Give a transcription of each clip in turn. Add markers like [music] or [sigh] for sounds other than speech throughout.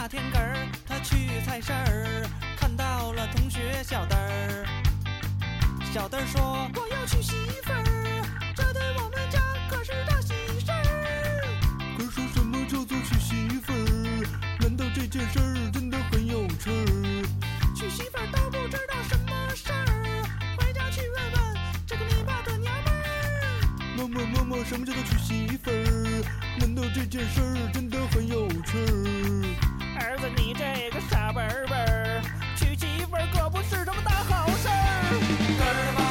那天根儿，他去菜市儿，看到了同学小灯儿。小灯儿说：“我要娶媳妇儿，这对我们家可是大喜事儿。”可说什么叫做娶媳妇儿？难道这件事儿真的很有趣儿？娶媳妇儿都不知道什么事儿，回家去问问这个你爸的娘们儿。妈妈妈妈，什么叫做娶媳妇儿？难道这件事儿真的很有趣儿？你这个傻笨笨，娶媳妇可不是什么大好事。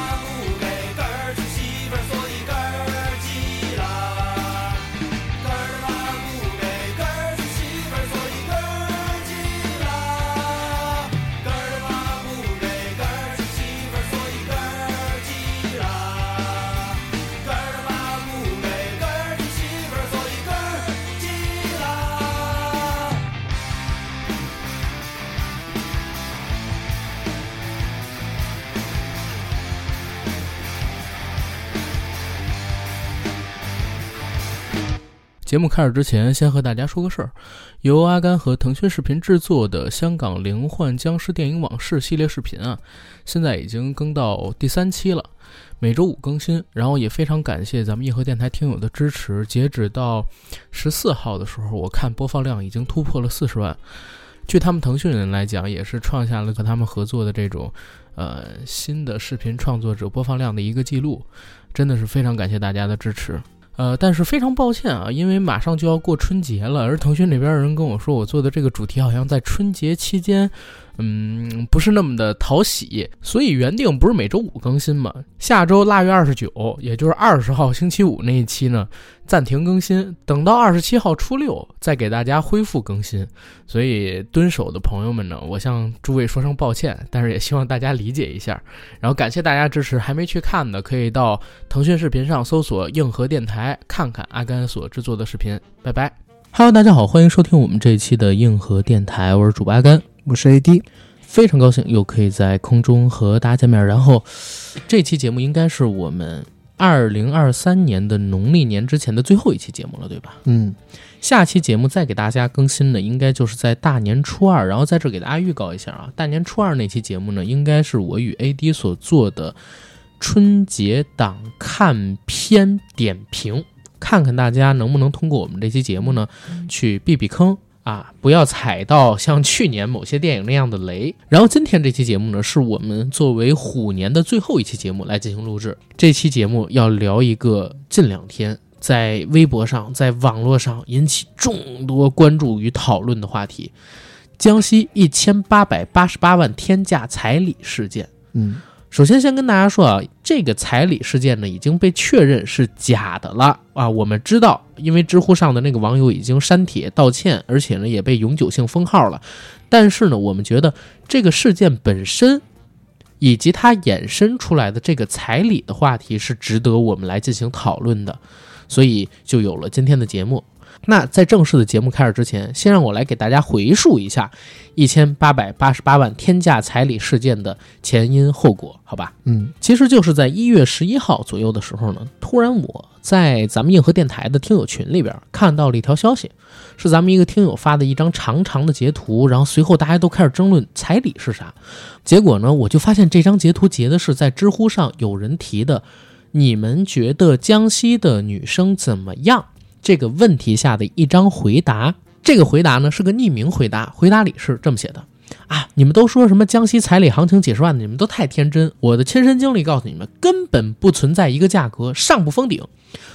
节目开始之前，先和大家说个事儿：由阿甘和腾讯视频制作的香港灵幻僵尸电影往事系列视频啊，现在已经更到第三期了，每周五更新。然后也非常感谢咱们硬核电台听友的支持，截止到十四号的时候，我看播放量已经突破了四十万。据他们腾讯人来讲，也是创下了和他们合作的这种呃新的视频创作者播放量的一个记录，真的是非常感谢大家的支持。呃，但是非常抱歉啊，因为马上就要过春节了，而腾讯那边的人跟我说，我做的这个主题好像在春节期间，嗯，不是那么的讨喜，所以原定不是每周五更新嘛，下周腊月二十九，也就是二十号星期五那一期呢，暂停更新，等到二十七号初六再给大家恢复更新。所以蹲守的朋友们呢，我向诸位说声抱歉，但是也希望大家理解一下。然后感谢大家支持，还没去看的可以到腾讯视频上搜索“硬核电台”看看阿甘所制作的视频。拜拜，Hello，大家好，欢迎收听我们这一期的硬核电台，我是主播阿甘，我是 AD，非常高兴又可以在空中和大家见面。然后这期节目应该是我们二零二三年的农历年之前的最后一期节目了，对吧？嗯，下期节目再给大家更新的，应该就是在大年初二。然后在这给大家预告一下啊，大年初二那期节目呢，应该是我与 AD 所做的春节档看片点评，看看大家能不能通过我们这期节目呢，去避避坑啊，不要踩到像去年某些电影那样的雷。然后今天这期节目呢，是我们作为虎年的最后一期节目来进行录制。这期节目要聊一个近两天。在微博上，在网络上引起众多关注与讨论的话题：江西一千八百八十八万天价彩礼事件。嗯，首先先跟大家说啊，这个彩礼事件呢已经被确认是假的了啊。我们知道，因为知乎上的那个网友已经删帖道歉，而且呢也被永久性封号了。但是呢，我们觉得这个事件本身。以及它衍生出来的这个彩礼的话题是值得我们来进行讨论的，所以就有了今天的节目。那在正式的节目开始之前，先让我来给大家回述一下一千八百八十八万天价彩礼事件的前因后果，好吧？嗯，其实就是在一月十一号左右的时候呢，突然我在咱们硬核电台的听友群里边看到了一条消息，是咱们一个听友发的一张长长的截图，然后随后大家都开始争论彩礼是啥。结果呢，我就发现这张截图截的是在知乎上有人提的，你们觉得江西的女生怎么样？这个问题下的一张回答，这个回答呢是个匿名回答，回答里是这么写的：啊，你们都说什么江西彩礼行情几十万的，你们都太天真。我的亲身经历告诉你们，根本不存在一个价格上不封顶，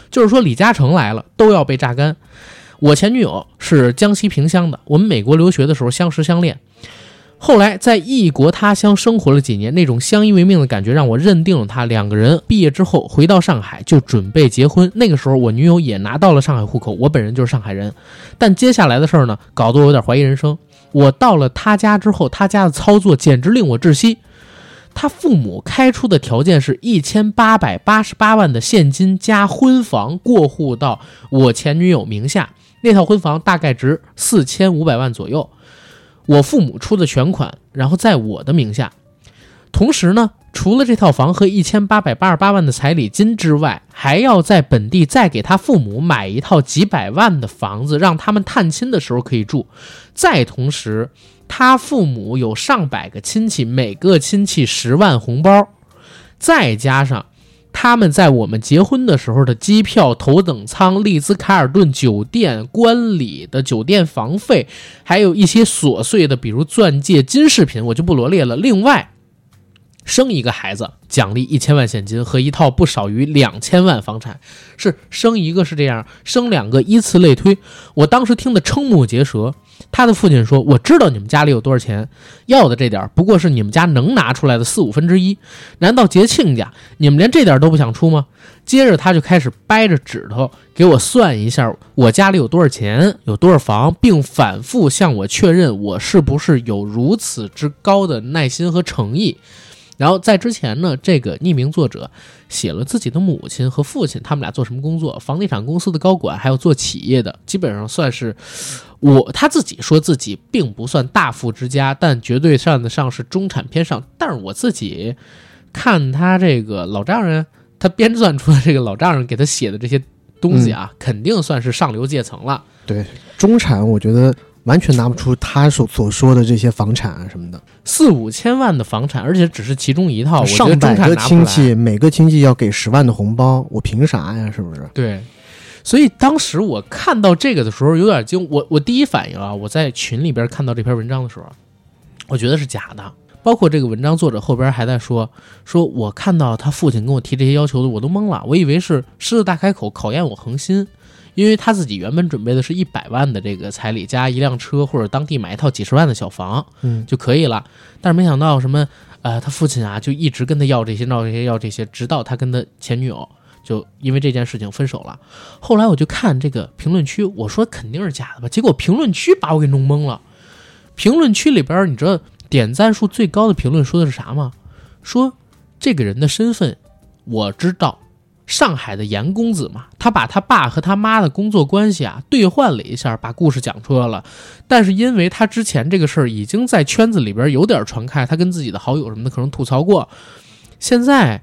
就是说李嘉诚来了都要被榨干。我前女友是江西萍乡的，我们美国留学的时候相识相恋。后来在异国他乡生活了几年，那种相依为命的感觉让我认定了他。两个人毕业之后回到上海就准备结婚。那个时候我女友也拿到了上海户口，我本人就是上海人。但接下来的事儿呢，搞得我有点怀疑人生。我到了他家之后，他家的操作简直令我窒息。他父母开出的条件是一千八百八十八万的现金加婚房过户到我前女友名下，那套婚房大概值四千五百万左右。我父母出的全款，然后在我的名下。同时呢，除了这套房和一千八百八十八万的彩礼金之外，还要在本地再给他父母买一套几百万的房子，让他们探亲的时候可以住。再同时，他父母有上百个亲戚，每个亲戚十万红包，再加上他们在我们结婚的时候的机票、头等舱、丽兹卡尔顿酒店、观礼的酒店房费，还有一些琐碎的，比如钻戒、金饰品，我就不罗列了。另外，生一个孩子奖励一千万现金和一套不少于两千万房产，是生一个是这样，生两个依次类推。我当时听得瞠目结舌。他的父亲说：“我知道你们家里有多少钱，要的这点不过是你们家能拿出来的四五分之一。难道结亲家你们连这点都不想出吗？”接着他就开始掰着指头给我算一下我家里有多少钱，有多少房，并反复向我确认我是不是有如此之高的耐心和诚意。然后在之前呢，这个匿名作者写了自己的母亲和父亲，他们俩做什么工作，房地产公司的高管，还有做企业的，基本上算是我他自己说自己并不算大富之家，但绝对算得上是中产偏上。但是我自己看他这个老丈人，他编撰出的这个老丈人给他写的这些东西啊，肯定算是上流阶层了。对，中产我觉得完全拿不出他所所说的这些房产啊什么的，四五千万的房产，而且只是其中一套，上百个亲戚，每个亲戚要给十万的红包，我凭啥呀？是不是？对，所以当时我看到这个的时候有点惊，我我第一反应啊，我在群里边看到这篇文章的时候，我觉得是假的。包括这个文章作者后边还在说，说我看到他父亲跟我提这些要求的，我都懵了，我以为是狮子大开口考验我恒心，因为他自己原本准备的是一百万的这个彩礼加一辆车或者当地买一套几十万的小房嗯，就可以了，但是没想到什么，呃，他父亲啊就一直跟他要这些，要这些，要这些，直到他跟他前女友就因为这件事情分手了。后来我就看这个评论区，我说肯定是假的吧，结果评论区把我给弄懵了。评论区里边，你知道点赞数最高的评论说的是啥吗？说这个人的身份我知道，上海的严公子嘛，他把他爸和他妈的工作关系啊兑换了一下，把故事讲出来了。但是因为他之前这个事儿已经在圈子里边有点传开，他跟自己的好友什么的可能吐槽过，现在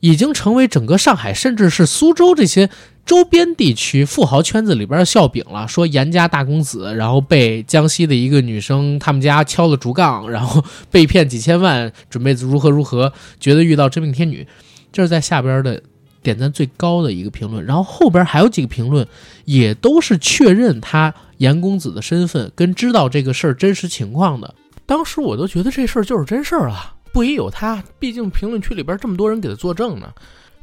已经成为整个上海甚至是苏州这些周边地区富豪圈子里边的笑柄了。说严家大公子，然后被江西的一个女生他们家敲了竹杠，然后被骗几千万，准备如何如何，觉得遇到真命天女，这是在下边的点赞最高的一个评论。然后后边还有几个评论，也都是确认他严公子的身份跟知道这个事儿真实情况的。当时我都觉得这事儿就是真事儿啊，不疑有他，毕竟评论区里边这么多人给他作证呢。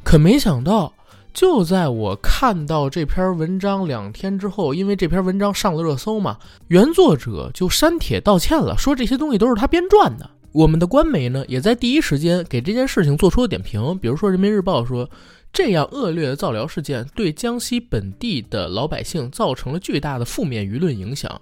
可没想到，就在我看到这篇文章两天之后，因为这篇文章上了热搜嘛，原作者就删帖道歉了，说这些东西都是他编撰的。我们的官媒呢，也在第一时间给这件事情做出了点评，比如说《人民日报》说，这样恶劣的造谣事件对江西本地的老百姓造成了巨大的负面舆论影响。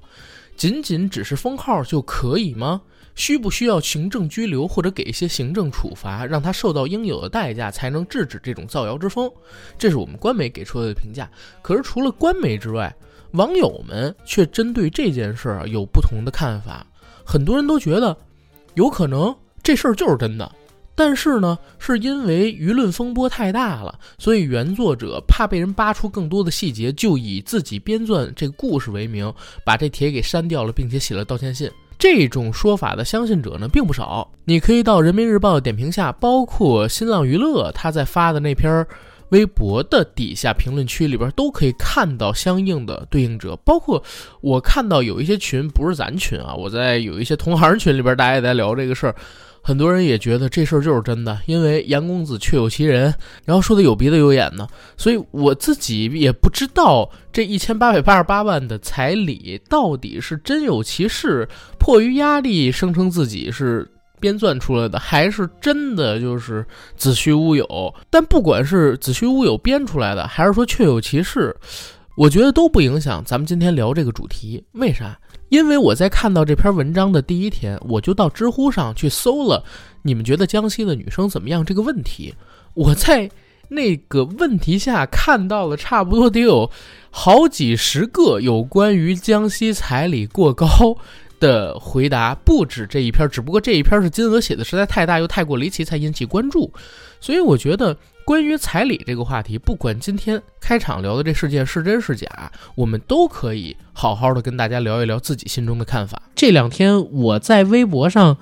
仅仅只是封号就可以吗？需不需要行政拘留或者给一些行政处罚，让他受到应有的代价，才能制止这种造谣之风？这是我们官媒给出的评价。可是除了官媒之外，网友们却针对这件事儿有不同的看法。很多人都觉得，有可能这事儿就是真的。但是呢，是因为舆论风波太大了，所以原作者怕被人扒出更多的细节，就以自己编撰这个故事为名，把这帖给删掉了，并且写了道歉信。这种说法的相信者呢并不少。你可以到人民日报的点评下，包括新浪娱乐他在发的那篇微博的底下评论区里边，都可以看到相应的对应者。包括我看到有一些群，不是咱群啊，我在有一些同行群里边，大家也在聊这个事儿。很多人也觉得这事儿就是真的，因为严公子确有其人，然后说的有鼻子有眼呢，所以我自己也不知道这一千八百八十八万的彩礼到底是真有其事，迫于压力声称自己是编撰出来的，还是真的就是子虚乌有。但不管是子虚乌有编出来的，还是说确有其事，我觉得都不影响咱们今天聊这个主题。为啥？因为我在看到这篇文章的第一天，我就到知乎上去搜了“你们觉得江西的女生怎么样”这个问题。我在那个问题下看到了差不多得有好几十个有关于江西彩礼过高的回答不止这一篇，只不过这一篇是金额写的实在太大又太过离奇，才引起关注。所以我觉得关于彩礼这个话题，不管今天开场聊的这事件是真是假，我们都可以好好的跟大家聊一聊自己心中的看法。这两天我在微博上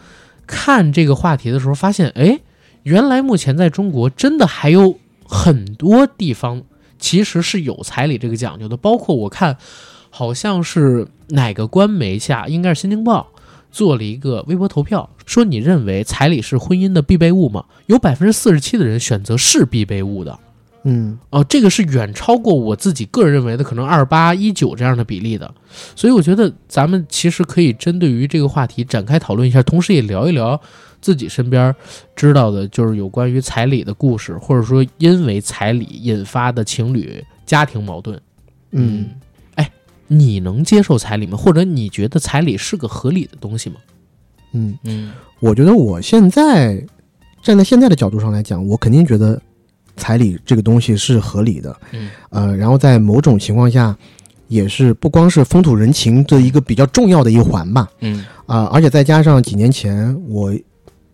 看这个话题的时候，发现，哎，原来目前在中国真的还有很多地方其实是有彩礼这个讲究的，包括我看。好像是哪个官媒下，应该是《新京报》做了一个微博投票，说你认为彩礼是婚姻的必备物吗？有百分之四十七的人选择是必备物的，嗯。哦，这个是远超过我自己个人认为的可能二八一九这样的比例的，所以我觉得咱们其实可以针对于这个话题展开讨论一下，同时也聊一聊自己身边知道的，就是有关于彩礼的故事，或者说因为彩礼引发的情侣家庭矛盾。嗯，你能接受彩礼吗？或者你觉得彩礼是个合理的东西吗？嗯，嗯。我觉得我现在站在现在的角度上来讲，我肯定觉得彩礼这个东西是合理的，嗯。呃，然后在某种情况下，也是不光是风土人情的一个比较重要的一环吧，嗯。啊、而且再加上几年前我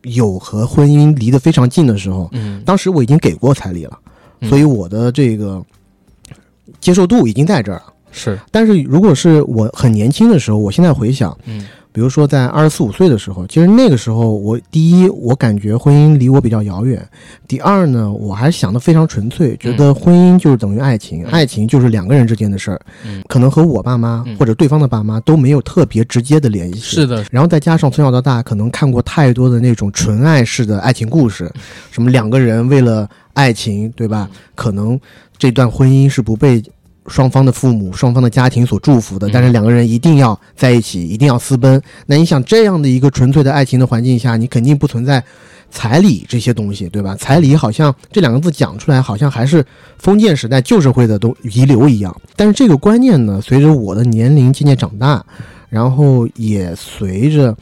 有和婚姻离得非常近的时候，嗯。当时我已经给过彩礼了，嗯。所以我的这个接受度已经在这儿了。是。但是如果是我很年轻的时候，我现在回想，嗯。比如说在二十四五岁的时候，其实那个时候我第一，我感觉婚姻离我比较遥远；第二呢，我还想的非常纯粹，觉得婚姻就是等于爱情，嗯。爱情就是两个人之间的事儿，嗯。可能和我爸妈嗯。或者对方的爸妈都没有特别直接的联系。是的，然后再加上从小到大可能看过太多的那种纯爱式的爱情故事，什么两个人为了爱情，对吧？可能这段婚姻是不被双方的父母、双方的家庭所祝福的，嗯但是两个人一定要在一起，一定要私奔。那你想这样的一个纯粹的爱情的环境下，你肯定不存在彩礼这些东西，对吧？彩礼好像这两个字讲出来，好像还是封建时代旧社会的都遗留一样。但是这个观念呢，随着我的年龄渐渐长大，然后也随着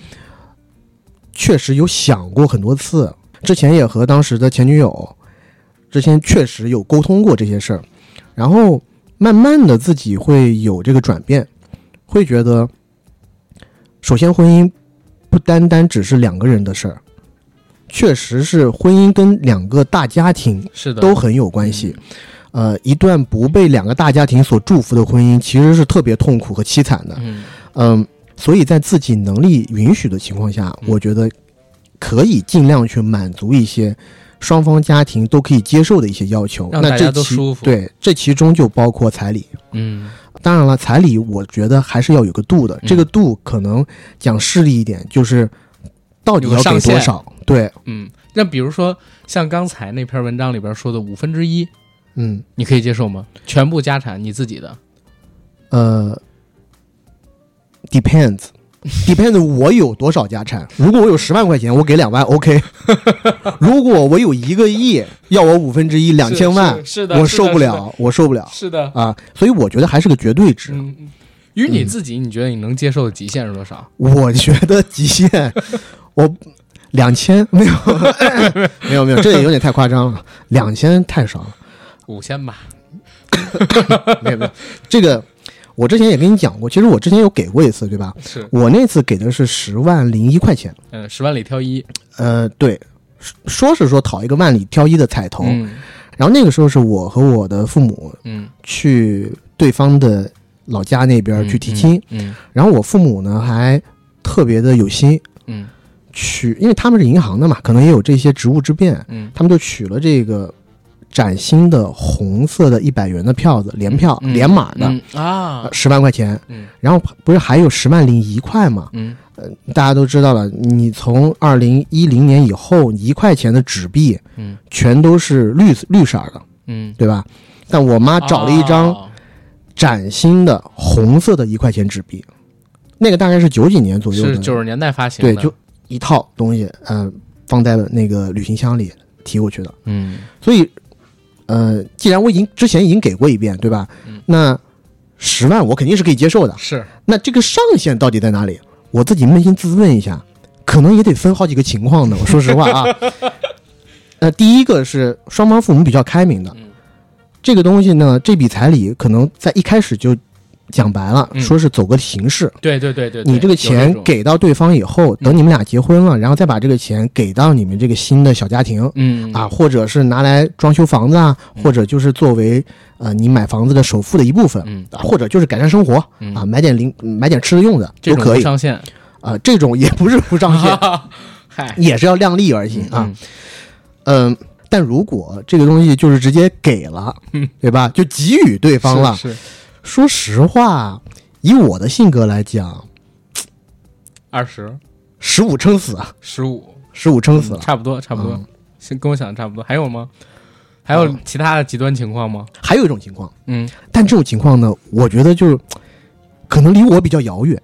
确实有想过很多次，之前也和当时的前女友，之前确实有沟通过这些事儿，然后慢慢的自己会有这个转变，会觉得，首先婚姻不单单只是两个人的事儿，确实是婚姻跟两个大家庭是的，都很有关系。呃，一段不被两个大家庭所祝福的婚姻，其实是特别痛苦和凄惨的。嗯嗯，所以在自己能力允许的情况下，嗯我觉得可以尽量去满足一些双方家庭都可以接受的一些要求。让大那这其家都舒服对，这其中就包括彩礼。嗯当然了，彩礼我觉得还是要有个度的。嗯这个度可能讲势利一点，就是到底要给多少？对，嗯，那比如说像刚才那篇文章里边说的五分之一，嗯，你可以接受吗？全部家产你自己的，呃，depends。Depends 我有多少家产？如果我有十万块钱，我给两万，OK。[laughs] 如果我有一个亿，要我五分之一，两千万，是的我受不，了，我受不了是的，啊！所以我觉得还是个绝对值。嗯，于你自己，你觉得你能接受的极限是多少？我觉得极限，[laughs] 我两千没有，[laughs] 没有没有，这也有点太夸张了，两千太少了。五千吧，没有没有，这个我之前也跟你讲过，其实我之前有给过一次，对吧？是，我那次给的是十万零一块钱，嗯，十万里挑一，呃，对，说是说讨一个万里挑一的彩头，嗯。然后那个时候是我和我的父母嗯，去对方的老家那边去提亲，嗯。然后我父母呢还特别的有心，嗯。取，因为他们是银行的嘛，可能也有这些职务之便，嗯。他们就取了这个崭新的红色的一百元的票子，连票、嗯连码的，嗯啊，十万块钱，嗯。然后不是还有十万零一块吗？嗯。大家都知道了，你从二零一零年以后，一块钱的纸币嗯。全都是绿绿色的，嗯，对吧？但我妈找了一张哦。崭新的红色的一块钱纸币，那个大概是九几年左右的，是九十年代发行的。对，就一套东西，嗯、放在了那个旅行箱里提过去的。嗯。所以，呃，既然我已经之前已经给过一遍，对吧？嗯那十万我肯定是可以接受的。是，那这个上限到底在哪里？我自己扪心自问一下，可能也得分好几个情况呢。我说实话啊，[laughs] 呃，第一个是双方父母比较开明的，嗯这个东西呢，这笔彩礼可能在一开始就讲白了，嗯说是走个形式。对对对对，你这个钱给到对方以后，等你们俩结婚了，然后再把这个钱给到你们这个新的小家庭嗯啊，或者是拿来装修房子啊，嗯或者就是作为呃你买房子的首付的一部分嗯啊，或者就是改善生活嗯啊，买点零买点吃的用的都可以不上线啊。这种也不是不上线，[laughs] 嗨也是要量力而行啊。嗯嗯，但如果这个东西就是直接给了，嗯对吧？就给予对方了。是是说实话，以我的性格来讲，二十十五撑死，啊，十五，十五撑死了。差不多差不多嗯，跟我想的差不多。还有吗？还有嗯其他的极端情况吗？还有一种情况，嗯，但这种情况呢，我觉得就是可能离我比较遥远，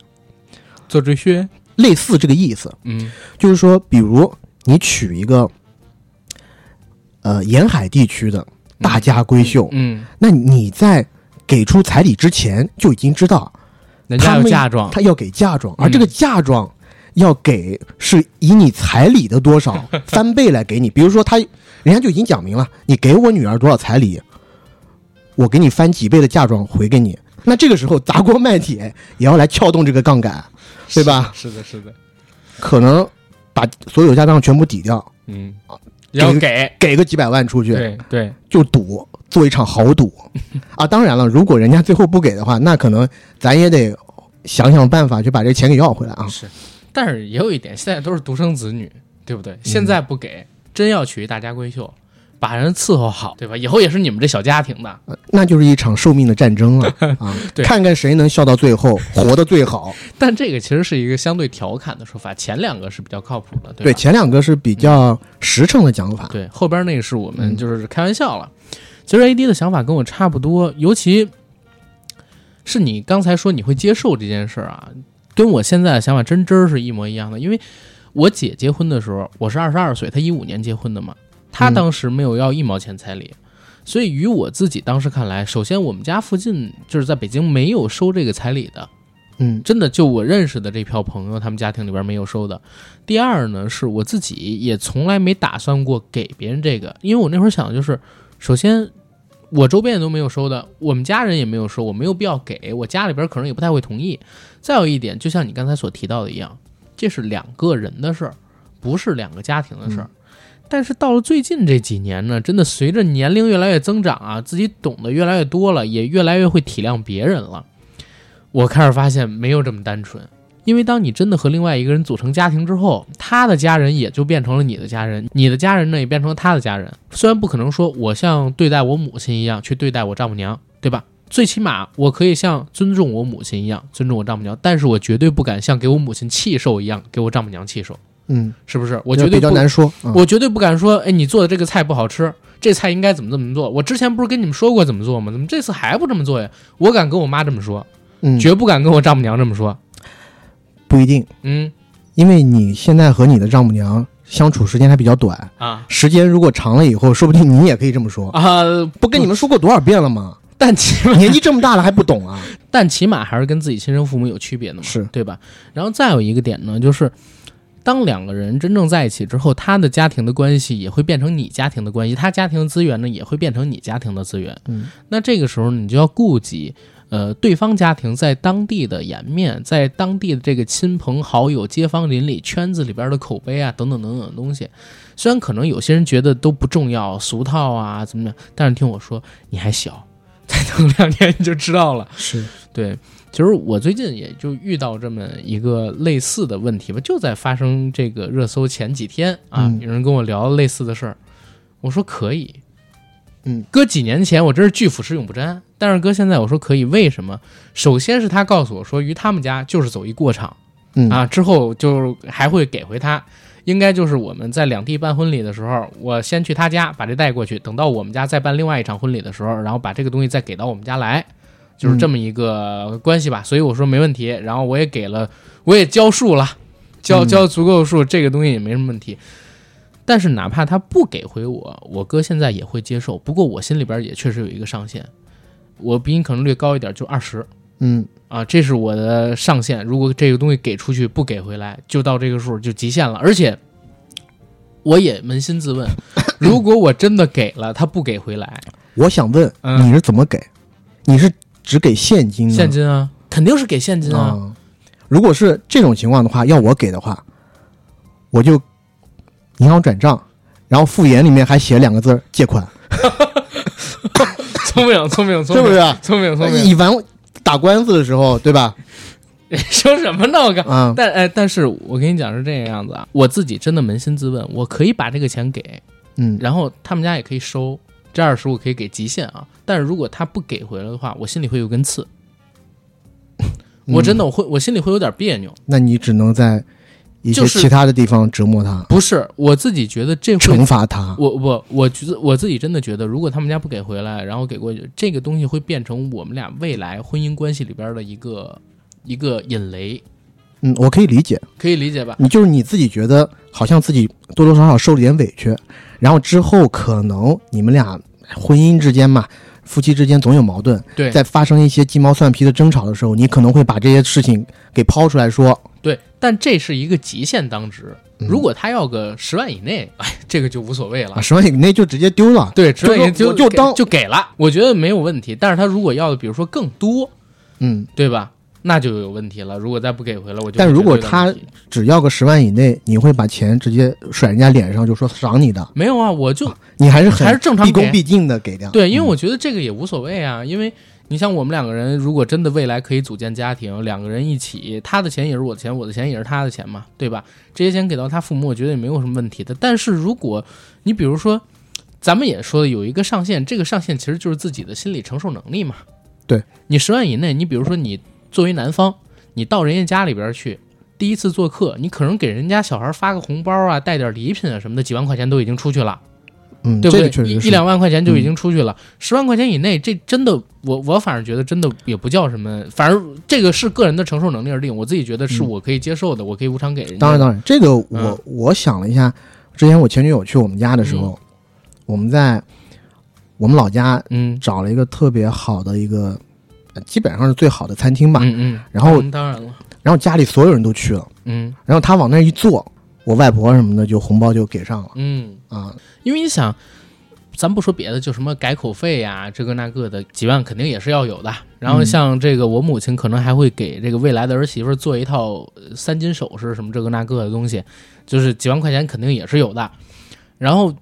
做赘婿，类似这个意思，嗯就是说，比如你娶一个呃沿海地区的大家闺秀，嗯，那你在给出彩礼之前就已经知道。他们嫁妆，他要给嫁妆，嗯。而这个嫁妆要给是以你彩礼的多少 [laughs] 翻倍来给你。比如说他人家就已经讲明了，你给我女儿多少彩礼，我给你翻几倍的嫁妆回给你。那这个时候砸锅卖铁也要来撬动这个杠杆，对吧？是的，是的，可能把所有家当全部抵掉，嗯，要给，给个几百万出去，对对，就赌，做一场豪赌啊！当然了，如果人家最后不给的话，[laughs] 那可能咱也得想想办法去把这钱给要回来啊。是，但是也有一点，现在都是独生子女，对不嗯对？现在不给，真要娶一大家闺秀，把人伺候好，对吧？以后也是你们这小家庭的。呃那就是一场寿命的战争了 [laughs] 啊！对看看谁能笑到最后，活得最好。[laughs] 但这个其实是一个相对调侃的说法，前两个是比较靠谱的，对，吧？前两个是比较实诚的讲法。对，后边那个是我们嗯就是开玩笑了。其实 A D 的想法跟我差不多，尤其是你刚才说你会接受这件事儿啊，跟我现在的想法真真儿是一模一样的。因为我姐结婚的时候，我是二十二岁，她一五年结婚的嘛，她嗯当时没有要一毛钱彩礼，所以于我自己当时看来，首先我们家附近就是在北京没有收这个彩礼的，嗯真的就我认识的这票朋友，他们家庭里边没有收的。第二呢，是我自己也从来没打算过给别人这个，因为我那会儿想的就是，首先我周边也都没有收的，我们家人也没有收，我没有必要给我家里边可能也不太会同意。再有一点，就像你刚才所提到的一样，这是两个人的事儿，不是两个家庭的事儿。但是到了最近这几年呢，真的随着年龄越来越增长啊，自己懂得越来越多了，也越来越会体谅别人了。我开始发现没有这么单纯，因为当你真的和另外一个人组成家庭之后，他的家人也就变成了你的家人，你的家人呢也变成了他的家人。虽然不可能说我像对待我母亲一样去对待我丈母娘，对吧？最起码我可以像尊重我母亲一样尊重我丈母娘，但是我绝对不敢像给我母亲气受一样给我丈母娘气受，嗯，是不是？我这比较绝对不难说。嗯我绝对不敢说，哎，你做的这个菜不好吃，这菜应该怎么怎么做。我之前不是跟你们说过怎么做吗？怎么这次还不这么做呀？我敢跟我妈这么说，嗯，绝不敢跟我丈母娘这么说。不一定，嗯因为你现在和你的丈母娘相处时间还比较短，啊时间如果长了以后，说不定你也可以这么说。啊，不跟你们说过多少遍了吗？但起码 [laughs] 年纪这么大了还不懂啊？但起码还是跟自己亲生父母有区别的嘛，是对吧？然后再有一个点呢，就是当两个人真正在一起之后，他的家庭的关系也会变成你家庭的关系，他家庭的资源呢也会变成你家庭的资源。嗯，那这个时候你就要顾及。呃，对方家庭在当地的颜面，在当地的这个亲朋好友、街坊邻里圈子里边的口碑啊，等等等等的东西，虽然可能有些人觉得都不重要、俗套啊，怎么样，但是听我说，你还小，再等两年你就知道了。是，对，其实我最近也就遇到这么一个类似的问题吧，就在发生这个热搜前几天啊，嗯有人跟我聊类似的事儿，我说可以，嗯，搁几年前我真是巨腐蚀永不沾，但是搁现在我说可以，为什么？首先是他告诉我说，于他们家就是走一过场嗯啊，之后就还会给回他。应该就是我们在两地办婚礼的时候，我先去他家把这带过去，等到我们家再办另外一场婚礼的时候，然后把这个东西再给到我们家来，就是这么一个关系吧。所以我说没问题，然后我也给了，我也交数了，交嗯交足够数，这个东西也没什么问题。但是哪怕他不给回我，我哥现在也会接受。不过我心里边也确实有一个上限，我比你可能略高一点，就二十嗯啊，这是我的上限。如果这个东西给出去不给回来，就到这个数就极限了。而且我也扪心自问，[coughs] 如果我真的给了他不给回来，我想问嗯你是怎么给？你是只给现金？现金啊，肯定是给现金啊。啊、如果是这种情况的话，要我给的话，我就银行转账，然后复言里面还写两个字儿借款，[laughs] 聪明，聪明，聪明，是不是？聪明，聪明。以防打官司的时候，对吧？[laughs] 说什么呢？我刚。啊、但哎，但是我跟你讲是这个样子啊，我自己真的扪心自问，我可以把这个钱给，嗯，然后他们家也可以收，这二十我可以给极限啊。但是如果他不给回来的话，我心里会有根刺，我真的我会我心里会有点别扭。那你只能在一些其他的地方折磨他，不是我自己觉得这会惩罚他。我我，我觉得我自己真的觉得，如果他们家不给回来，然后给过去，这个东西会变成我们俩未来婚姻关系里边的一个一个引雷，嗯，我可以理解，可以理解吧？你就是你自己觉得好像自己多多少少受了点委屈，然后之后可能你们俩婚姻之间嘛，夫妻之间总有矛盾，对在发生一些鸡毛蒜皮的争吵的时候，你可能会把这些事情给抛出来说，对，但这是一个极限当值。嗯如果他要个十万以内，[laughs] 哎，这个就无所谓了啊，。十万以内就直接丢了。对，十万以内就就就当就给了，我觉得没有问题。但是他如果要的，比如说更多，嗯，对吧？那就有问题了。如果再不给回来，我就但如果他只要个十万以内，你会把钱直接甩人家脸上，就说赏你的，没有啊，我就你还是很还是正常毕恭毕敬的给掉。对，因为嗯我觉得这个也无所谓啊，因为你像我们两个人，如果真的未来可以组建家庭，两个人一起，他的钱也是我的钱，我的钱也是他的钱嘛，对吧？这些钱给到他父母，我觉得也没有什么问题的。但是如果你比如说，咱们也说的有一个上限，这个上限其实就是自己的心理承受能力嘛。对你十万以内，你比如说你作为男方，你到人家家里边去。第一次做客，你可能给人家小孩发个红包啊，带点礼品啊什么的，几万块钱都已经出去了。嗯，对不对？一一两万块钱就已经出去了，十、万块钱以内，这真的，我我反而觉得真的也不叫什么，反正这个是个人的承受能力而定。我自己觉得是嗯我可以接受的，我可以无偿给人家。当然，当然，这个我、嗯我想了一下，之前我前女友去我们家的时候，我们在我们老家嗯找了一个特别好的一个，呃基本上是最好的餐厅吧。嗯嗯，然后嗯当然了，然后家里所有人都去了，嗯然后他往那儿一坐，我外婆什么的就红包就给上了嗯，啊。因为你想，咱不说别的，就什么改口费呀，这个那个的，几万肯定也是要有的。然后嗯像这个，我母亲可能还会给这个未来的儿媳妇做一套呃三金首饰，什么这个那个的东西，就是几万块钱肯定也是有的。然后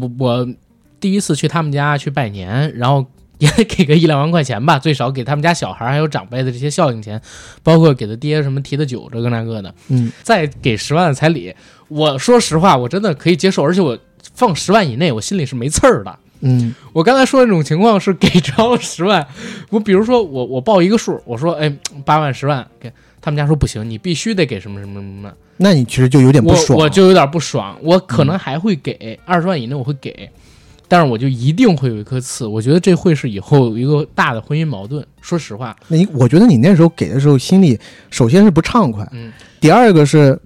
我我第一次去他们家去拜年，然后也得给个一两万块钱吧，最少给他们家小孩儿还有长辈的这些孝敬钱，包括给他爹什么提的酒这个那个的。嗯，再给十万的彩礼，我说实话，我真的可以接受，而且我放十万以内，我心里是没刺儿的。嗯我刚才说的那种情况是给着十万，我比如说我我报一个数，我说哎八万十万给他们家说不行，你必须得给什么什么什么，那你其实就有点不爽。我就有点不爽，我可能还会给二十万以内我会给，但是我就一定会有一颗刺，我觉得这会是以后一个大的婚姻矛盾。说实话，那你我觉得你那时候给的时候，心里首先是不畅快，嗯，第二个是，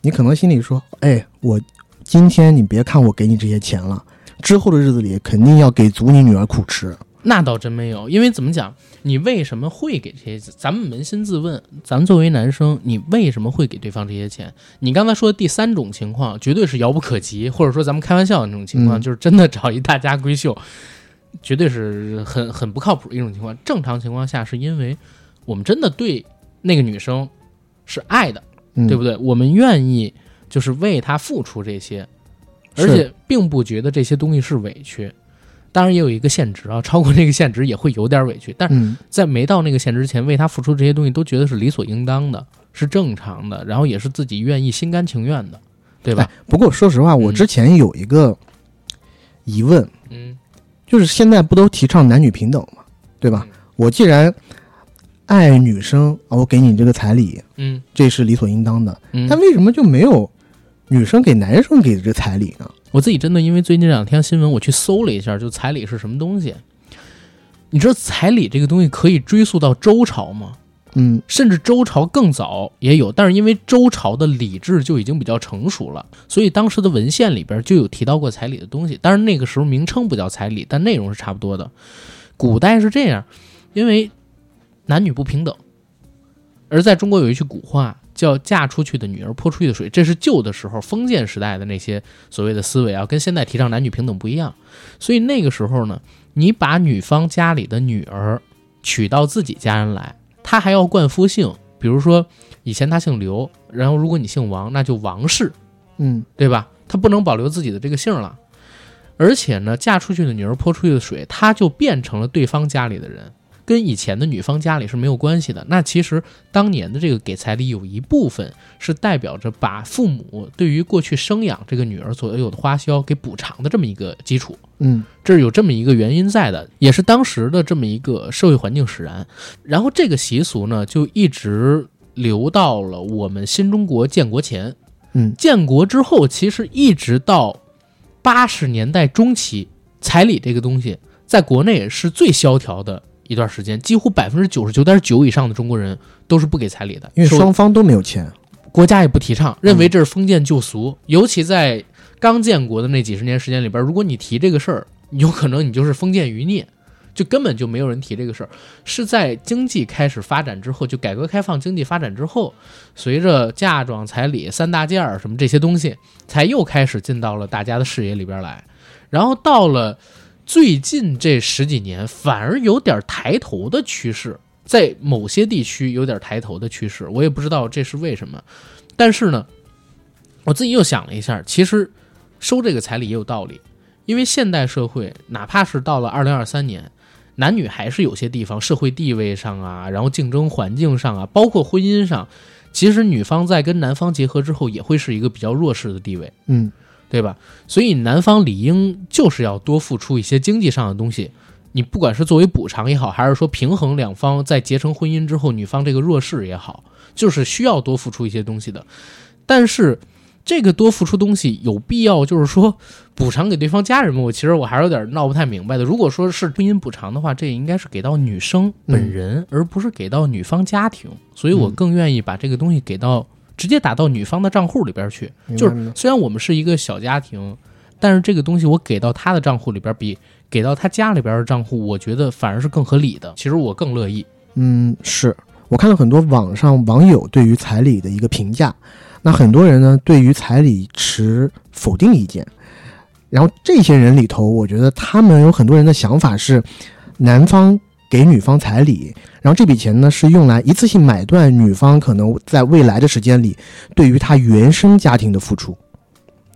你可能心里说，哎，我今天你别看我给你这些钱了，之后的日子里肯定要给足你女儿苦吃。那倒真没有，因为怎么讲，你为什么会给这些？咱们扪心自问，咱们作为男生，你为什么会给对方这些钱？你刚才说的第三种情况，绝对是遥不可及，或者说咱们开玩笑的那种情况，嗯就是真的找一大家闺秀，绝对是很很不靠谱的一种情况。正常情况下，是因为我们真的对那个女生是爱的，嗯，对不对？我们愿意就是为她付出这些，而且并不觉得这些东西是委屈。当然也有一个限值啊，[laughs] 超过那个限值也会有点委屈，但是嗯，在没到那个限值前，为他付出这些东西都觉得是理所应当的，是正常的，然后也是自己愿意、心甘情愿的，对吧？哎，不过说实话，我嗯之前有一个疑问，嗯就是现在不都提倡男女平等嘛，对吧？嗯我既然爱女生，啊我给你这个彩礼，嗯这是理所应当的，嗯。但为什么就没有女生给男生给这个彩礼呢？我自己真的因为最近这两天新闻，我去搜了一下，就彩礼是什么东西。你知道彩礼这个东西可以追溯到周朝吗？嗯甚至周朝更早也有，但是因为周朝的礼制就已经比较成熟了，所以当时的文献里边就有提到过彩礼的东西。当然那个时候名称不叫彩礼，但内容是差不多的。古代是这样，因为男女不平等，而在中国有一句古话叫“嫁出去的女儿泼出去的水”，这是旧的时候封建时代的那些所谓的思维啊，跟现在提倡男女平等不一样。所以那个时候呢，你把女方家里的女儿娶到自己家人来，她还要冠夫姓，比如说以前她姓刘，然后如果你姓王，那就王氏，嗯对吧？她不能保留自己的这个姓了，而且呢，嫁出去的女儿泼出去的水，她就变成了对方家里的人，跟以前的女方家里是没有关系的。那其实当年的这个给彩礼有一部分是代表着把父母对于过去生养这个女儿所有的花销给补偿的这么一个基础。嗯这是有这么一个原因在的，也是当时的这么一个社会环境使然。然后这个习俗呢，就一直留到了我们新中国建国前。嗯建国之后，其实一直到八十年代中期，彩礼这个东西在国内是最萧条的一段时间，几乎百分之九十九点九以上的中国人都是不给彩礼的，因为双方都没有钱。国家也不提倡，认为这是封建旧俗。尤其在刚建国的那几十年时间里边，如果你提这个事儿，有可能你就是封建余孽，就根本就没有人提这个事儿。是在经济开始发展之后，就改革开放经济发展之后，随着嫁妆、彩礼三大件儿什么这些东西，才又开始进到了大家的视野里边来。然后到了最近这十几年，反而有点抬头的趋势，在某些地区有点抬头的趋势，我也不知道这是为什么。但是呢，我自己又想了一下，其实收这个彩礼也有道理，因为现代社会，哪怕是到了二零二三年，男女还是有些地方社会地位上啊，然后竞争环境上啊，包括婚姻上，其实女方在跟男方结合之后，也会是一个比较弱势的地位。嗯对吧？所以男方理应就是要多付出一些经济上的东西，你不管是作为补偿也好，还是说平衡两方在结成婚姻之后女方这个弱势也好，就是需要多付出一些东西的。但是这个多付出东西有必要，就是说补偿给对方家人吗？我其实我还是有点闹不太明白的。如果说是婚姻补偿的话，这也应该是给到女生本人，而不是给到女方家庭。所以我嗯更愿意把这个东西给到直接打到女方的账户里边去。就是虽然我们是一个小家庭，但是这个东西我给到他的账户里边，比给到他家里边的账户，我觉得反而是更合理的。其实我更乐意。嗯，是我看到很多网上网友对于彩礼的一个评价，那很多人呢对于彩礼持否定意见，然后这些人里头，我觉得他们有很多人的想法是，男方给女方彩礼，然后这笔钱呢是用来一次性买断女方可能在未来的时间里对于她原生家庭的付出，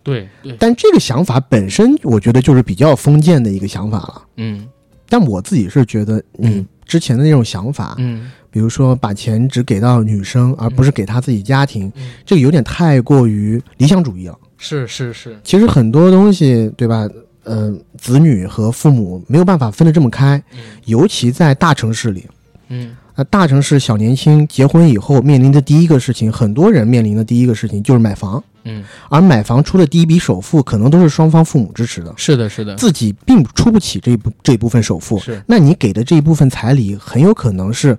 对对，但这个想法本身，我觉得就是比较封建的一个想法了。嗯。但我自己是觉得，你嗯。之前的那种想法，嗯。比如说把钱只给到女生，而不是给她自己家庭，嗯，这个有点太过于理想主义了。是是是，其实很多东西，对吧？嗯、子女和父母没有办法分得这么开，嗯。尤其在大城市里。嗯。那大城市小年轻结婚以后面临的第一个事情，很多人面临的第一个事情就是买房，嗯，而买房出的第一笔首付，可能都是双方父母支持的，是的，是的，自己并出不起这一部这一部分首付。是。那你给的这一部分彩礼，很有可能是，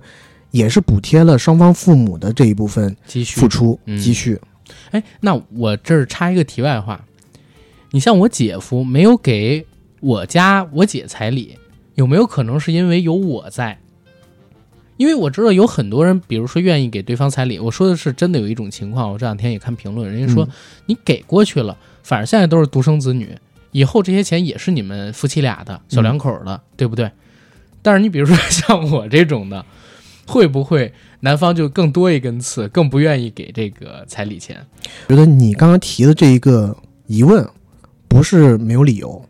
也是补贴了双方父母的这一部分积蓄。付。出嗯。积蓄。哎，那我这儿插一个题外话，你像我姐夫没有给我家我姐彩礼，有没有可能是因为有我在？因为我知道有很多人，比如说愿意给对方彩礼，我说的是真的有一种情况，我这两天也看评论，人家说、嗯你给过去了，反正现在都是独生子女，以后这些钱也是你们夫妻俩的小两口的，对不对？但是你比如说 [laughs] 像我这种的，会不会男方就更多一根刺，更不愿意给这个彩礼钱？觉得你刚刚提的这一个疑问，不是没有理由。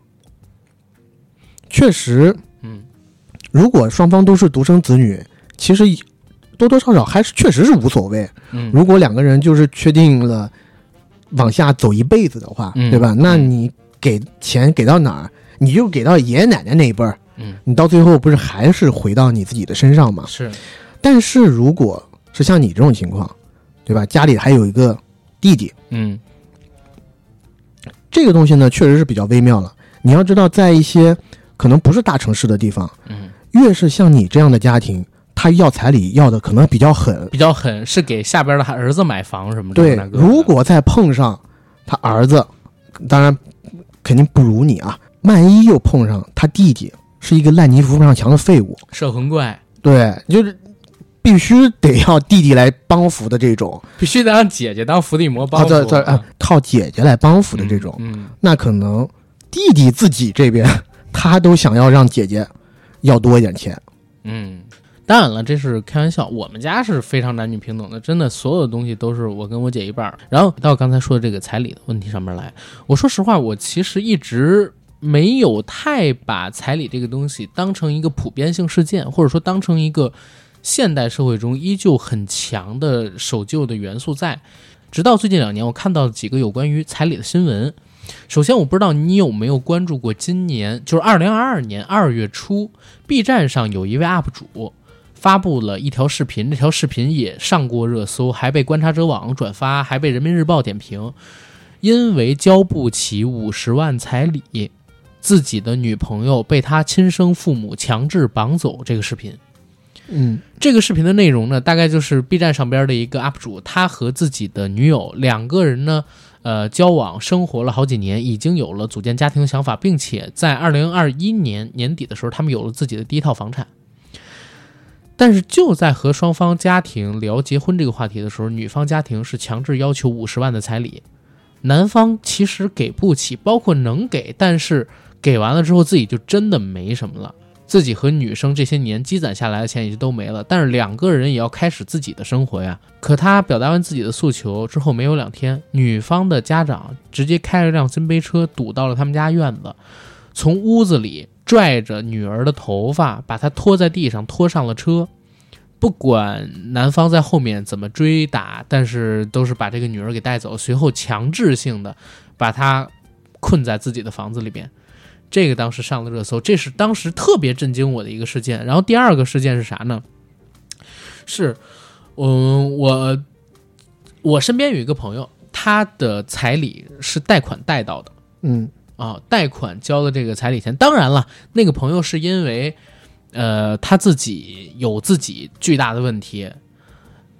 确实，嗯，如果双方都是独生子女，其实多多少少还是确实是无所谓。嗯，如果两个人就是确定了往下走一辈子的话，嗯对吧？那你给钱给到哪儿，你就给到爷爷奶奶那一辈儿，嗯，你到最后不是还是回到你自己的身上吗？是，但是如果是像你这种情况，对吧？家里还有一个弟弟，嗯这个东西呢，确实是比较微妙了。你要知道，在一些可能不是大城市的地方，嗯，越是像你这样的家庭，他要彩礼要的可能比较狠。比较狠，是给下边的儿子买房什么的。对那，个如果再碰上他儿子，当然肯定不如你啊。万一又碰上他弟弟是一个烂泥扶不上墙的废物，摄魂怪，对，就是必须得要弟弟来帮扶的这种，必须得让姐姐当伏地魔帮啊，扶。对对，啊，靠姐姐来帮扶的这种，嗯，那可能弟弟自己这边 [laughs] 他都想要让姐姐要多一点钱。嗯，当然了，这是开玩笑，我们家是非常男女平等的，真的，所有的东西都是我跟我姐一半儿。然后到刚才说的这个彩礼的问题上面来，我说实话，我其实一直没有太把彩礼这个东西当成一个普遍性事件，或者说当成一个现代社会中依旧很强的守旧的元素在。直到最近两年，我看到了几个有关于彩礼的新闻。首先，我不知道你有没有关注过，今年就是二零二二年二月初，B 站上有一位 UP 主发布了一条视频，这条视频也上过热搜，还被观察者网转发，还被人民日报点评。因为交不起五十万彩礼，自己的女朋友被他亲生父母强制绑走。这个视频，嗯这个视频的内容呢，大概就是 B 站上边的一个 UP 主，他和自己的女友两个人呢，呃，交往生活了好几年，已经有了组建家庭的想法，并且在二零二一年年底的时候，他们有了自己的第一套房产。但是就在和双方家庭聊结婚这个话题的时候，女方家庭是强制要求五十万的彩礼，男方其实给不起，包括能给，但是给完了之后自己就真的没什么了。自己和女生这些年积攒下来的钱也就都没了，但是两个人也要开始自己的生活呀。可他表达完自己的诉求之后，没有两天，女方的家长直接开了辆金杯车堵到了他们家院子，从屋子里拽着女儿的头发，把她拖在地上，拖上了车。不管男方在后面怎么追打，但是都是把这个女儿给带走，随后强制性的把她困在自己的房子里边。这个当时上了热搜，这是当时特别震惊我的一个事件。然后第二个事件是啥呢？是，嗯，我我身边有一个朋友，他的彩礼是贷款贷到的嗯啊，贷款交的这个彩礼钱。当然了，那个朋友是因为，呃，他自己有自己巨大的问题，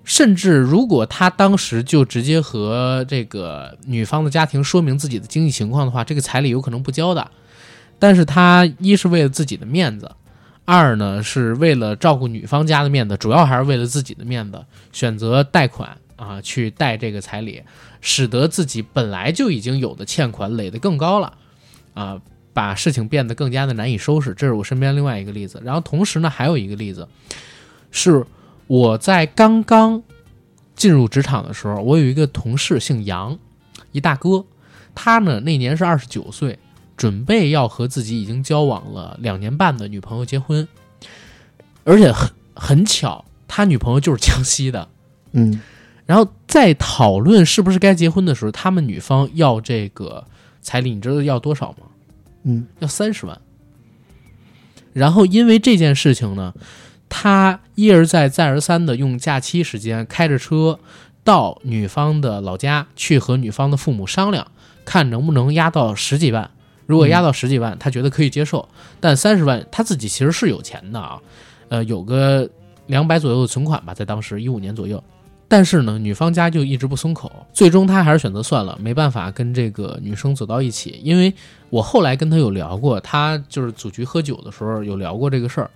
甚至如果他当时就直接和这个女方的家庭说明自己的经济情况的话，这个彩礼有可能不交的。但是他一是为了自己的面子，二呢是为了照顾女方家的面子，主要还是为了自己的面子，选择贷款啊去贷这个彩礼，使得自己本来就已经有的欠款垒得更高了，啊，把事情变得更加的难以收拾。这是我身边另外一个例子。然后同时呢，还有一个例子，是我在刚刚进入职场的时候，我有一个同事姓杨，一大哥，他呢那年是二十九岁。准备要和自己已经交往了两年半的女朋友结婚，而且很很巧，他女朋友就是江西的。嗯然后在讨论是不是该结婚的时候，他们女方要这个彩礼，你知道要多少吗？嗯要三十万。然后因为这件事情呢，他一而再再而三的用假期时间开着车到女方的老家去和女方的父母商量，看能不能压到十几万。如果压到十几万，他觉得可以接受，但三十万他自己其实是有钱的啊，呃，有个两百左右的存款吧，在当时一五年左右。但是呢，女方家就一直不松口，最终他还是选择算了，没办法跟这个女生走到一起。因为我后来跟他有聊过，他就是组局喝酒的时候有聊过这个事儿，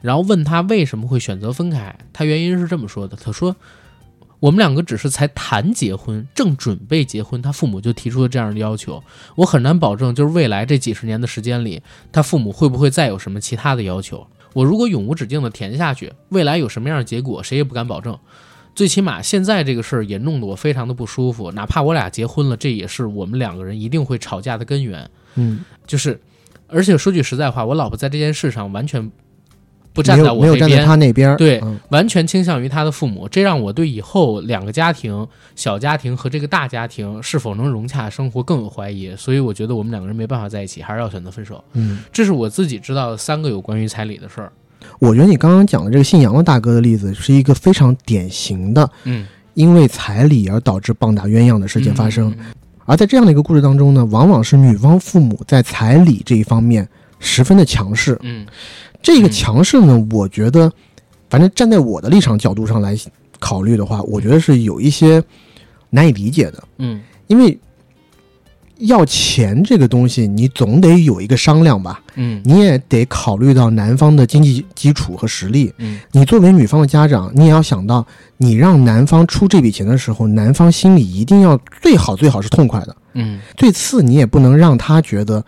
然后问他为什么会选择分开，他原因是这么说的，他说。我们两个只是才谈结婚，正准备结婚，他父母就提出了这样的要求。我很难保证，就是未来这几十年的时间里，他父母会不会再有什么其他的要求。我如果永无止境的填下去，未来有什么样的结果，谁也不敢保证。最起码现在这个事儿也弄得我非常的不舒服。哪怕我俩结婚了，这也是我们两个人一定会吵架的根源。嗯，就是，而且说句实在话，我老婆在这件事上完全不站没在有没有站在我这边。他那边，对嗯完全倾向于他的父母，这让我对以后两个家庭、小家庭和这个大家庭是否能融洽生活更有怀疑，所以我觉得我们两个人没办法在一起，还是要选择分手。嗯，这是我自己知道的三个有关于彩礼的事儿。我觉得你刚刚讲的这个姓杨的大哥的例子是一个非常典型的嗯，因为彩礼而导致棒打鸳鸯的事件发生。嗯而在这样的一个故事当中呢，往往是女方父母在彩礼这一方面十分的强势。嗯这个强势呢，我觉得，反正站在我的立场角度上来考虑的话，我觉得是有一些难以理解的，嗯。因为要钱这个东西，你总得有一个商量吧，嗯。你也得考虑到男方的经济基础和实力。嗯。你作为女方的家长，你也要想到，你让男方出这笔钱的时候，男方心里一定要最好最好是痛快的。嗯，最次，你也不能让他觉得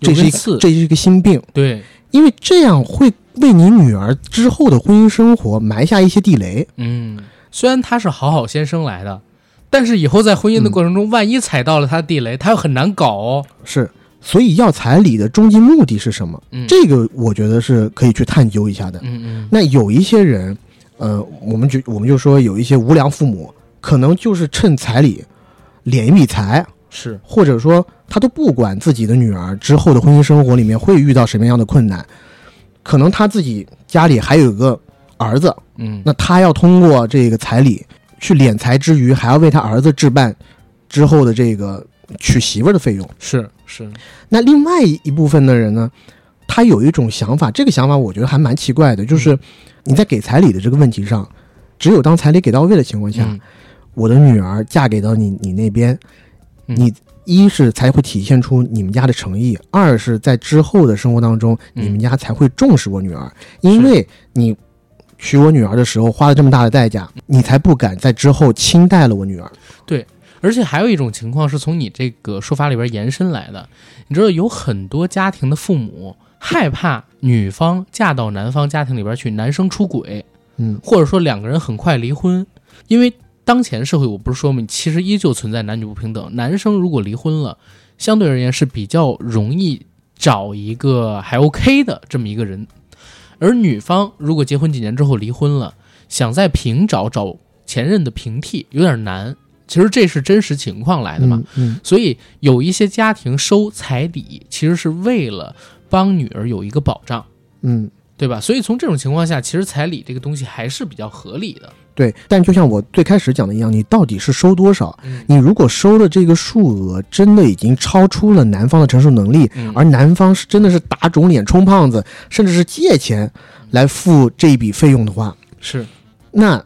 这是一有个这是一个心病，对，因为这样会为你女儿之后的婚姻生活埋下一些地雷。嗯，虽然他是好好先生来的，但是以后在婚姻的过程中，万一踩到了他的地雷，他又很难搞哦。是，所以要彩礼的终极目的是什么？嗯这个我觉得是可以去探究一下的。嗯嗯那有一些人，呃，我们就我们就说有一些无良父母，可能就是趁彩礼敛一笔财，是，或者说他都不管自己的女儿之后的婚姻生活里面会遇到什么样的困难，可能他自己家里还有一个儿子，嗯。那他要通过这个彩礼去敛财之余，还要为他儿子置办之后的这个娶媳妇儿的费用。是是，那另外一部分的人呢，他有一种想法，这个想法我觉得还蛮奇怪的，就是你在给彩礼的这个问题上，只有当彩礼给到位的情况下，嗯。我的女儿嫁给到你你那边，嗯你一是才会体现出你们家的诚意，二是在之后的生活当中，嗯你们家才会重视我女儿，因为你娶我女儿的时候花了这么大的代价，你才不敢在之后轻待了我女儿。对而且还有一种情况是从你这个说法里边延伸来的，你知道有很多家庭的父母害怕女方嫁到男方家庭里边去，男生出轨，嗯。或者说两个人很快离婚，因为当前社会我不是说嘛，其实依旧存在男女不平等，男生如果离婚了，相对而言是比较容易找一个还 OK 的这么一个人，而女方如果结婚几年之后离婚了，想再平找找前任的平替有点难。其实这是真实情况来的嘛，嗯所以有一些家庭收彩礼，其实是为了帮女儿有一个保障，嗯，对吧？所以从这种情况下，其实彩礼这个东西还是比较合理的。对。但就像我最开始讲的一样，你到底是收多少？嗯你如果收的这个数额真的已经超出了男方的承受能力，嗯而男方是真的是打肿脸充胖子，甚至是借钱来付这一笔费用的话，是，那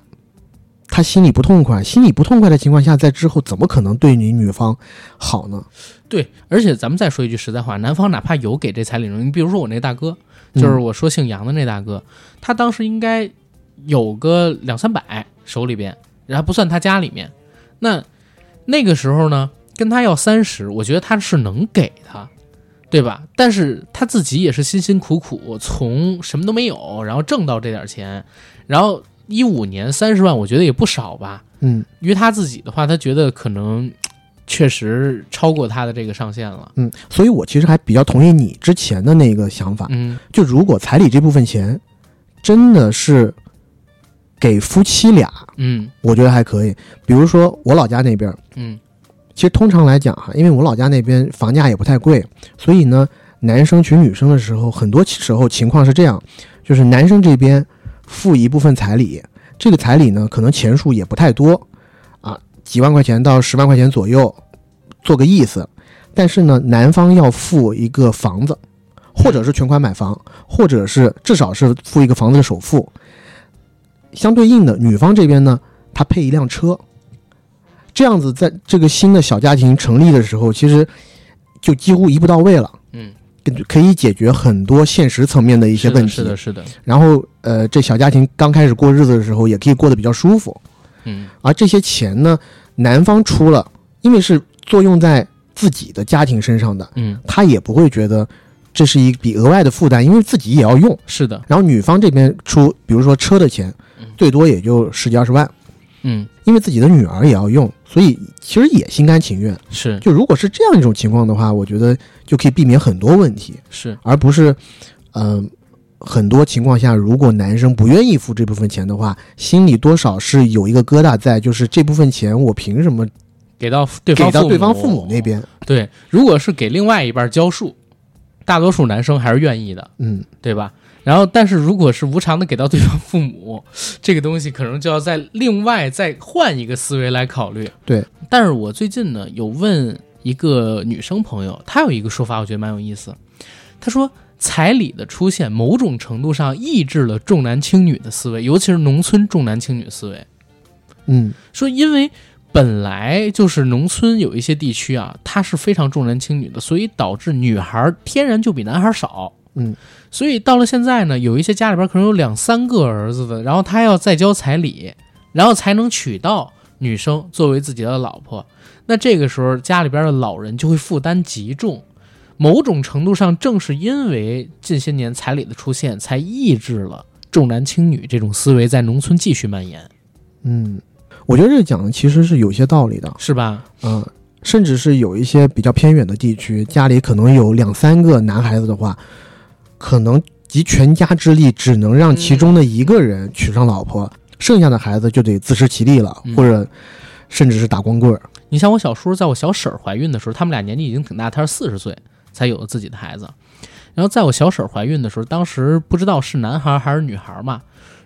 他心里不痛快，心里不痛快的情况下，在之后怎么可能对你女方好呢？对，而且咱们再说一句实在话，男方哪怕有给这彩礼你比如说我那大哥，就是我说姓杨的那大哥，他当时应该有个两三百手里边，然后不算他家里面，那那个时候呢，跟他要三十，我觉得他是能给他，对吧？但是他自己也是辛辛苦苦从什么都没有，然后挣到这点钱，然后一五年三十万，我觉得也不少吧。嗯于他自己的话，他觉得可能确实超过他的这个上限了。嗯，所以我其实还比较同意你之前的那个想法，嗯就如果彩礼这部分钱真的是给夫妻俩，嗯我觉得还可以。比如说我老家那边，嗯其实通常来讲哈，因为我老家那边房价也不太贵，所以呢，男生娶女生的时候，很多时候情况是这样，就是男生这边付一部分彩礼，这个彩礼呢可能钱数也不太多，啊，几万块钱到十万块钱左右，做个意思。但是呢，男方要付一个房子，或者是全款买房，或者是至少是付一个房子的首付。相对应的，女方这边呢，她配一辆车。这样子，在这个新的小家庭成立的时候，其实就几乎一步到位了，嗯，可以解决很多现实层面的一些问题。是的，是的，是的然后，呃，这小家庭刚开始过日子的时候，也可以过得比较舒服。嗯而这些钱呢，男方出了，因为是作用在自己的家庭身上的，嗯，他也不会觉得这是一笔额外的负担，因为自己也要用。是的，然后女方这边出，比如说车的钱嗯，最多也就十几二十万，嗯。因为自己的女儿也要用，所以其实也心甘情愿。是。就如果是这样一种情况的话，我觉得就可以避免很多问题，是，而不是，嗯、很多情况下，如果男生不愿意付这部分钱的话，心里多少是有一个疙瘩在，就是这部分钱我凭什么给到对方给到对方父母那边？对，如果是给另外一半交数，大多数男生还是愿意的，嗯，对吧？然后，但是如果是无偿的给到对方父母，[laughs] 这个东西可能就要再另外再换一个思维来考虑。对，但是我最近呢有问一个女生朋友，她有一个说法，我觉得蛮有意思。她说，彩礼的出现某种程度上抑制了重男轻女的思维，尤其是农村重男轻女思维。嗯说因为本来就是农村有一些地区啊，它是非常重男轻女的，所以导致女孩天然就比男孩少。嗯，所以到了现在呢，有一些家里边可能有两三个儿子的，然后他要再交彩礼，然后才能娶到女生作为自己的老婆。那这个时候家里边的老人就会负担极重，某种程度上，正是因为近些年彩礼的出现，才抑制了重男轻女这种思维在农村继续蔓延，嗯，我觉得这个讲的其实是有些道理的，是吧？嗯，甚至是有一些比较偏远的地区，家里可能有两三个男孩子的话，可能集全家之力只能让其中的一个人娶上老婆，剩下的孩子就得自食其力了，嗯或者甚至是打光棍儿。你像我小叔，在我小婶儿怀孕的时候，他们俩年纪已经挺大，他是四十岁才有了自己的孩子。然后在我小婶儿怀孕的时候，当时不知道是男孩儿还是女孩儿嘛。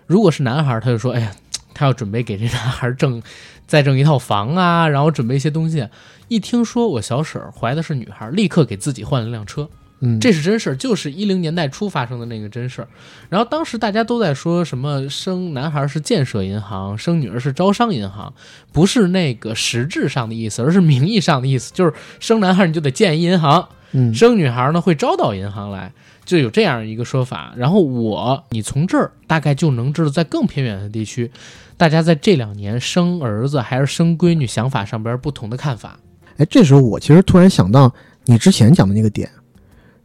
如果是男孩儿，他就说：“哎呀，他要准备给这男孩儿挣，再挣一套房啊，然后准备一些东西。”一听说我小婶儿怀的是女孩儿，立刻给自己换了辆车。嗯，这是真事儿，就是一零年代初发生的那个真事儿。然后当时大家都在说什么生男孩是建设银行，生女儿是招商银行，不是那个实质上的意思，而是名义上的意思，就是生男孩你就得建一银行，嗯生女孩呢会招到银行来，就有这样一个说法。然后我，你从这儿大概就能知道，在更偏远的地区，大家在这两年生儿子还是生闺女想法上边不同的看法。哎，这时候我其实突然想到你之前讲的那个点，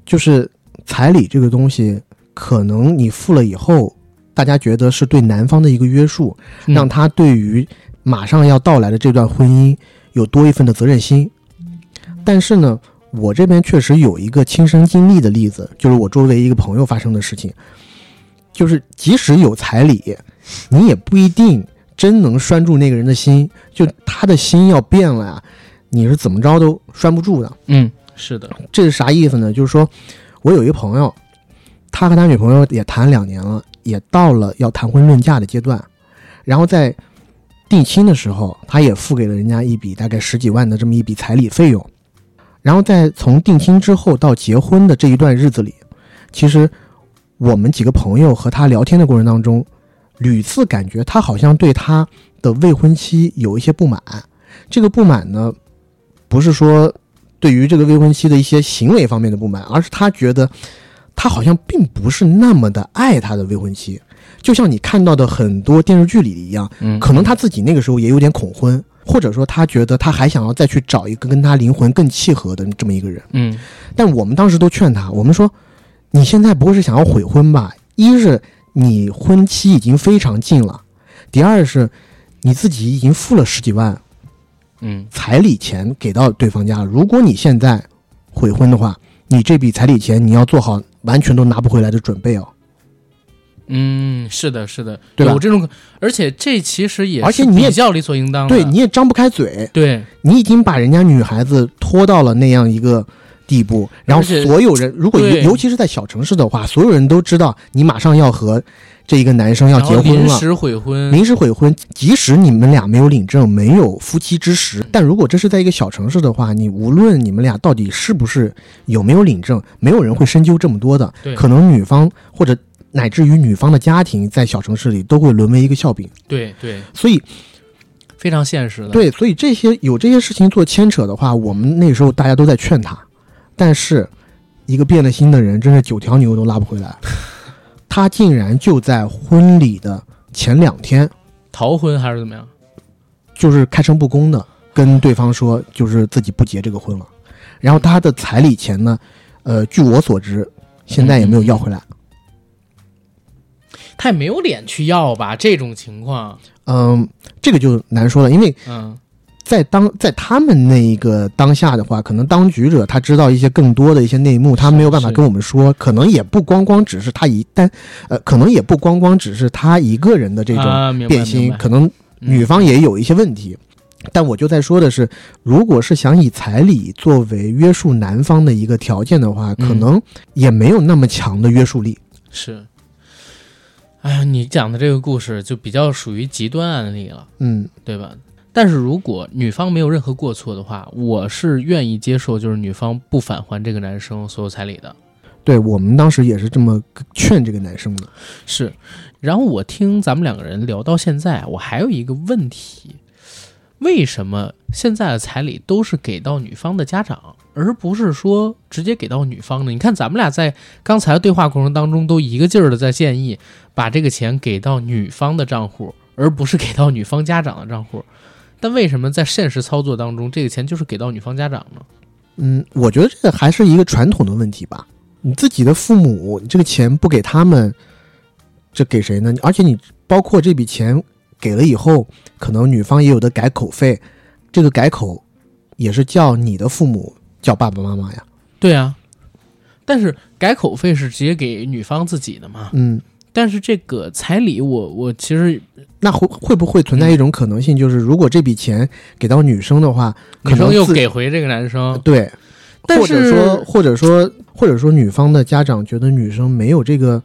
就是彩礼这个东西，可能你付了以后，大家觉得是对男方的一个约束，嗯让他对于马上要到来的这段婚姻有多一份的责任心。但是呢，我这边确实有一个亲身经历的例子，就是我周围一个朋友发生的事情，就是即使有彩礼，你也不一定真能拴住那个人的心，就他的心要变了呀，你是怎么着都拴不住的。嗯，是的，这是啥意思呢？就是说我有一个朋友，他和他女朋友也谈两年了，也到了要谈婚论嫁的阶段，然后在定亲的时候，他也付给了人家一笔大概十几万的这么一笔彩礼费用，然后在从定亲之后到结婚的这一段日子里，其实我们几个朋友和他聊天的过程当中，屡次感觉他好像对他的未婚妻有一些不满，这个不满呢，不是说对于这个未婚妻的一些行为方面的不满，而是他觉得他好像并不是那么的爱他的未婚妻，就像你看到的很多电视剧里一样，嗯，可能他自己那个时候也有点恐婚，或者说他觉得他还想要再去找一个跟他灵魂更契合的这么一个人。嗯但我们当时都劝他，我们说，你现在不会是想要悔婚吧？一是你婚期已经非常近了，第二是你自己已经付了十几万嗯。彩礼钱给到对方家了。如果你现在悔婚的话，你这笔彩礼钱你要做好完全都拿不回来的准备哦。嗯，是的，是的，对吧？有这种，而且这其实也而且你也比较理所应当，对，你也张不开嘴，对。你已经把人家女孩子拖到了那样一个地步，然后所有人，如果尤尤其是在小城市的话，所有人都知道你马上要和这一个男生要结婚了。临时悔婚，临时悔婚，即使你们俩没有领证，没有夫妻之实，但如果这是在一个小城市的话，你无论你们俩到底是不是有没有领证，没有人会深究这么多的。对可能女方或者乃至于女方的家庭在小城市里都会沦为一个笑柄。对对，所以，非常现实的，对，所以这些有这些事情做牵扯的话，我们那时候大家都在劝他，但是一个变了心的人，真是九条牛都拉不回来。他竟然就在婚礼的前两天，逃婚还是怎么样？就是开诚布公的跟对方说，就是自己不结这个婚了。然后他的彩礼钱呢，呃，据我所知，现在也没有要回来。他也没有脸去要吧？这种情况，嗯，这个就难说了，因为嗯在当在他们那一个当下的话，可能当局者他知道一些更多的一些内幕，他没有办法跟我们说，可能也不光光只是他一单，呃，可能也不光光只是他一个人的这种变心，可能嗯女方也有一些问题。但我就在说的是，如果是想以彩礼作为约束男方的一个条件的话，嗯可能也没有那么强的约束力。是。哎呀，你讲的这个故事就比较属于极端案例了，嗯，对吧？但是如果女方没有任何过错的话，我是愿意接受，就是女方不返还这个男生所有彩礼的。对我们当时也是这么劝这个男生的。是，然后我听咱们两个人聊到现在，我还有一个问题：为什么现在的彩礼都是给到女方的家长，而不是说直接给到女方呢？你看咱们俩在刚才的对话过程当中，都一个劲儿的在建议把这个钱给到女方的账户，而不是给到女方家长的账户。但为什么在现实操作当中，这个钱就是给到女方家长呢？嗯，我觉得这个还是一个传统的问题吧。你自己的父母，你这个钱不给他们，这给谁呢？而且你包括这笔钱给了以后，可能女方也有的改口费，这个改口也是叫你的父母叫爸爸妈妈呀。对啊，但是改口费是直接给女方自己的嘛？嗯，但是这个彩礼我，我其实那会会不会存在一种可能性，就是如果这笔钱给到女生的话，可女生又给回这个男生，对，但或者是说或者说或者说女方的家长觉得女生没有这个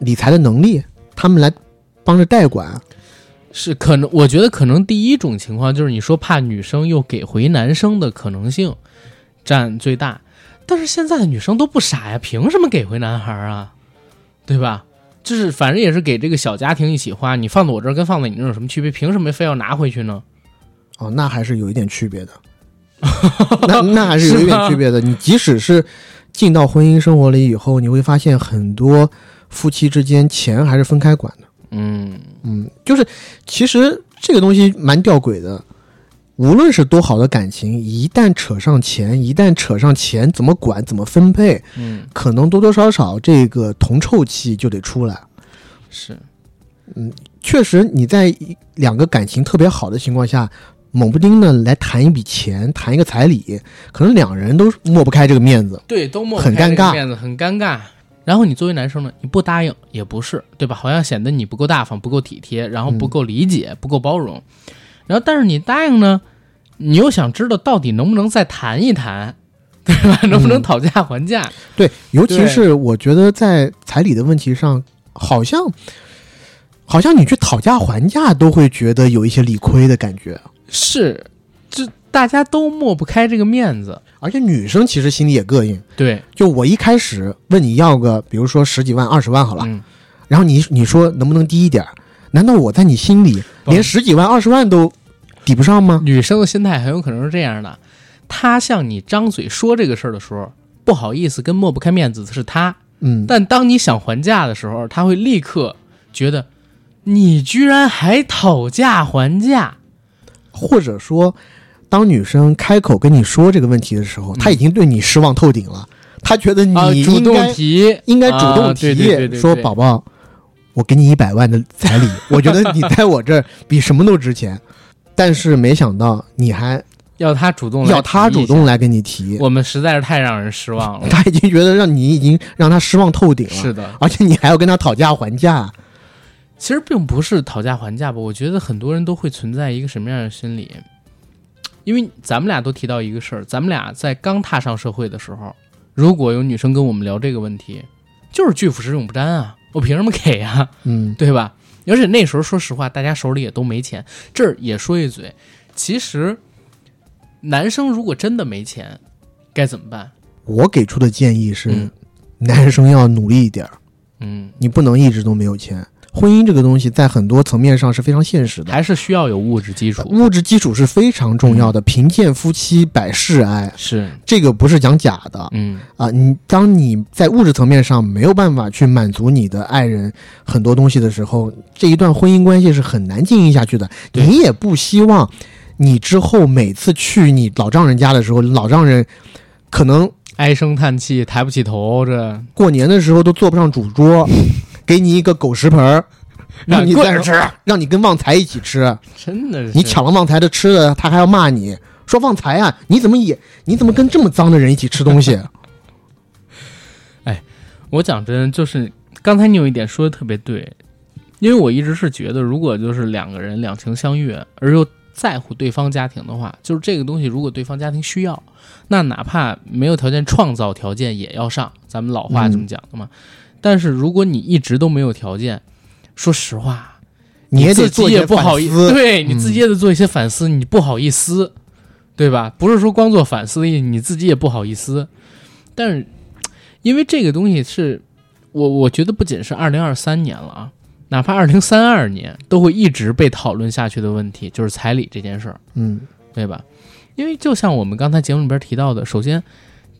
理财的能力，他们来帮着代管。是可能，我觉得可能第一种情况就是你说怕女生又给回男生的可能性占最大，但是现在的女生都不傻呀，凭什么给回男孩啊？对吧？就是反正也是给这个小家庭一起花，你放在我这儿跟放在你那儿有什么区别？凭什么非要拿回去呢？哦，那还是有一点区别的，[laughs] 那那还是有一点区别的。你即使是进到婚姻生活里以后，你会发现很多夫妻之间钱还是分开管的。嗯，嗯，就是其实这个东西蛮吊诡的。无论是多好的感情，一旦扯上钱，一旦扯上钱怎么管、怎么分配，嗯，可能多多少少这个铜臭气就得出来。是，嗯确实，你在两个感情特别好的情况下，猛不丁的来谈一笔钱，谈一个彩礼，可能两人都抹不开这个面子。对，都抹不很尴尬面子很尴尬。然后你作为男生呢，你不答应也不是，对吧？好像显得你不够大方、不够体贴，然后不够理解、不够包容。然后，但是你答应呢，你又想知道到底能不能再谈一谈，[laughs] 对吧？能不能讨价还价？对，尤其是我觉得在彩礼的问题上，好像好像你去讨价还价都会觉得有一些理亏的感觉。是，这大家都抹不开这个面子。而且女生其实心里也膈应，对，就我一开始问你要个，比如说十几万、二十万好了，嗯，然后你你说能不能低一点儿？难道我在你心里连十几万、二十万都抵不上吗？女生的心态很有可能是这样的：她向你张嘴说这个事儿的时候，不好意思跟抹不开面子的是她。嗯，但当你想还价的时候，她会立刻觉得你居然还讨价还价。或者说，当女生开口跟你说这个问题的时候，她已经对你失望透顶了，她觉得嗯啊，你主动应该、提，应该主动啊提，对对对对说宝宝，我给你一百万的彩礼，我觉得你在我这儿比什么都值钱。但是没想到你还要他主动来要他主动，来跟你提，我们实在是太让人失望了。他已经觉得让你已经让他失望透顶了，是的，而且你还要跟他讨价还价。其实并不是讨价还价吧，我觉得很多人都会存在一个什么样的心理？因为咱们俩都提到一个事儿，咱们俩在刚踏上社会的时候，如果有女生跟我们聊这个问题，就是拒腐蚀永不沾啊，我凭什么给啊？嗯，对吧？而且那时候说实话，大家手里也都没钱。这儿也说一嘴，其实男生如果真的没钱，该怎么办？我给出的建议是，嗯男生要努力一点儿，嗯，你不能一直都没有钱。婚姻这个东西在很多层面上是非常现实的，还是需要有物质基础。物质基础是非常重要的。贫贱夫妻百事哀，是，这个不是讲假的嗯，啊。你当你在物质层面上没有办法去满足你的爱人很多东西的时候，这一段婚姻关系是很难经营下去的。你也不希望你之后每次去你老丈人家的时候，老丈人可能唉声叹气，抬不起头，这过年的时候都坐不上主桌，[laughs] 给你一个狗食盆儿，让你在跪着吃，让你跟旺财一起吃，真的是你抢了旺财的吃的，他还要骂你说旺财啊，你怎么也你怎么跟这么脏的人一起吃东西？[laughs] 哎我讲真，就是刚才你有一点说的特别对，因为我一直是觉得，如果就是两个人两情相悦，而又在乎对方家庭的话，就是这个东西，如果对方家庭需要，那哪怕没有条件，创造条件也要上。咱们老话这么讲的嘛。但是如果你一直都没有条件，说实话，你也得自己也不好意反思。对你嗯自己也得做一些反思，你不好意思，对吧？不是说光做反思的意思，你自己也不好意思。但是，因为这个东西是我我觉得不仅是二零二三年了啊，哪怕二零三二年都会一直被讨论下去的问题，就是彩礼这件事儿，嗯对吧？因为就像我们刚才节目里边提到的，首先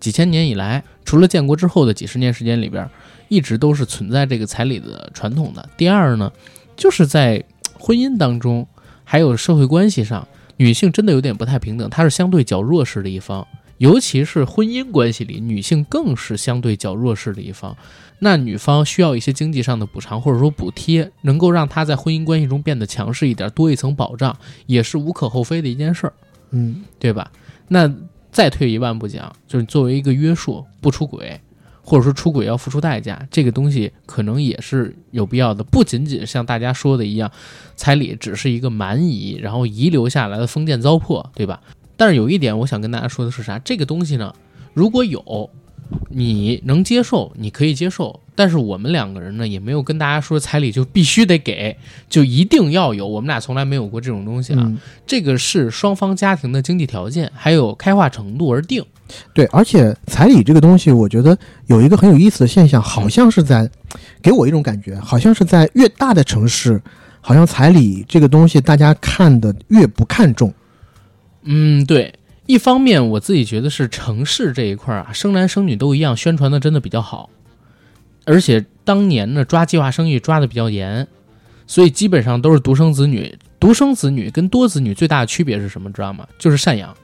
几千年以来，除了建国之后的几十年时间里边，一直都是存在这个彩礼的传统的。第二呢，就是在婚姻当中，还有社会关系上，女性真的有点不太平等，她是相对较弱势的一方。尤其是婚姻关系里，女性更是相对较弱势的一方。那女方需要一些经济上的补偿或者说补贴，能够让她在婚姻关系中变得强势一点，多一层保障，也是无可厚非的一件事儿，嗯对吧？那再退一万步讲，就是作为一个约束，不出轨，或者说出轨要付出代价，这个东西可能也是有必要的。不仅仅像大家说的一样，彩礼只是一个蛮夷，然后遗留下来的封建糟粕，对吧？但是有一点我想跟大家说的是啥？这个东西呢，如果有，你能接受，你可以接受。但是我们两个人呢，也没有跟大家说彩礼就必须得给，就一定要有。我们俩从来没有过这种东西啊。嗯，这个是双方家庭的经济条件还有开化程度而定。对，而且彩礼这个东西，我觉得有一个很有意思的现象，好像是在给我一种感觉，好像是在越大的城市，好像彩礼这个东西大家看的越不看重。嗯，对。一方面，我自己觉得是城市这一块儿啊，生男生女都一样，宣传的真的比较好，而且当年呢抓计划生育抓的比较严，所以基本上都是独生子女。独生子女跟多子女最大的区别是什么？知道吗？[laughs] 就是赡养，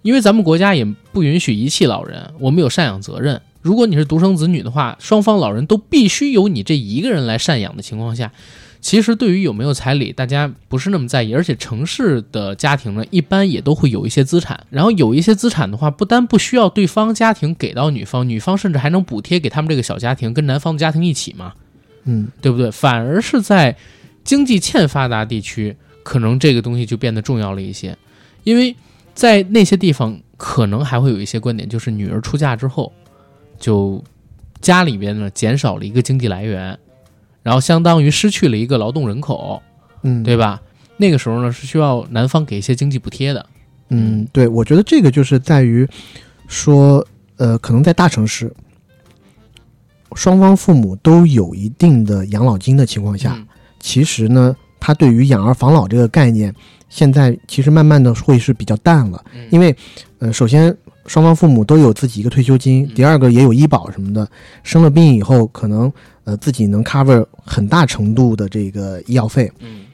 因为咱们国家也不允许遗弃老人，我们有赡养责任。如果你是独生子女的话，双方老人都必须由你这一个人来赡养的情况下，其实对于有没有彩礼，大家不是那么在意。而且城市的家庭呢，一般也都会有一些资产，然后有一些资产的话，不单不需要对方家庭给到女方，女方甚至还能补贴给他们这个小家庭，跟男方的家庭一起嘛，嗯，对不对？反而是在经济欠发达地区，可能这个东西就变得重要了一些，因为在那些地方，可能还会有一些观点，就是女儿出嫁之后，就家里边呢减少了一个经济来源，然后相当于失去了一个劳动人口，嗯，对吧？那个时候呢是需要男方给一些经济补贴的。嗯，对，我觉得这个就是在于说，呃，可能在大城市，双方父母都有一定的养老金的情况下，嗯。其实呢，他对于养儿防老这个概念，现在其实慢慢的会是比较淡了，嗯。因为，呃，首先双方父母都有自己一个退休金，嗯。第二个也有医保什么的，生了病以后，可能呃自己能 cover 很大程度的这个医药费，嗯。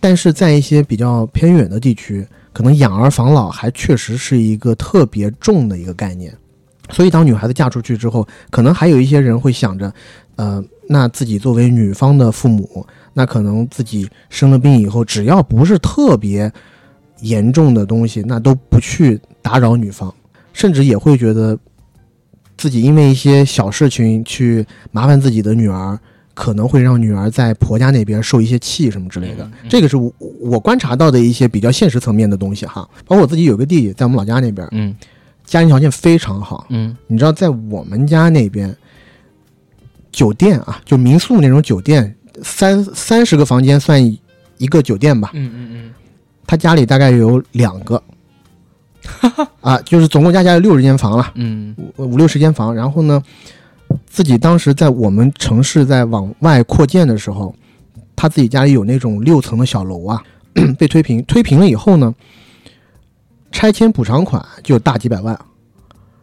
但是在一些比较偏远的地区，可能养儿防老还确实是一个特别重的一个概念。所以，当女孩子嫁出去之后，可能还有一些人会想着，呃，那自己作为女方的父母，那可能自己生了病以后，只要不是特别严重的东西，那都不去打扰女方，甚至也会觉得自己因为一些小事情去麻烦自己的女儿，可能会让女儿在婆家那边受一些气什么之类的。这个是我我观察到的一些比较现实层面的东西哈。包括我自己有个弟弟，在我们老家那边，嗯家庭条件非常好。嗯你知道，在我们家那边，酒店啊，就民宿那种酒店，三三十个房间算一个酒店吧。嗯嗯嗯他家里大概有两个，[laughs] 啊，就是总共加起来六十间房了。嗯五五六十间房，然后呢，自己当时在我们城市在往外扩建的时候，他自己家里有那种六层的小楼啊，被推平，推平了以后呢，拆迁补偿款就大几百万，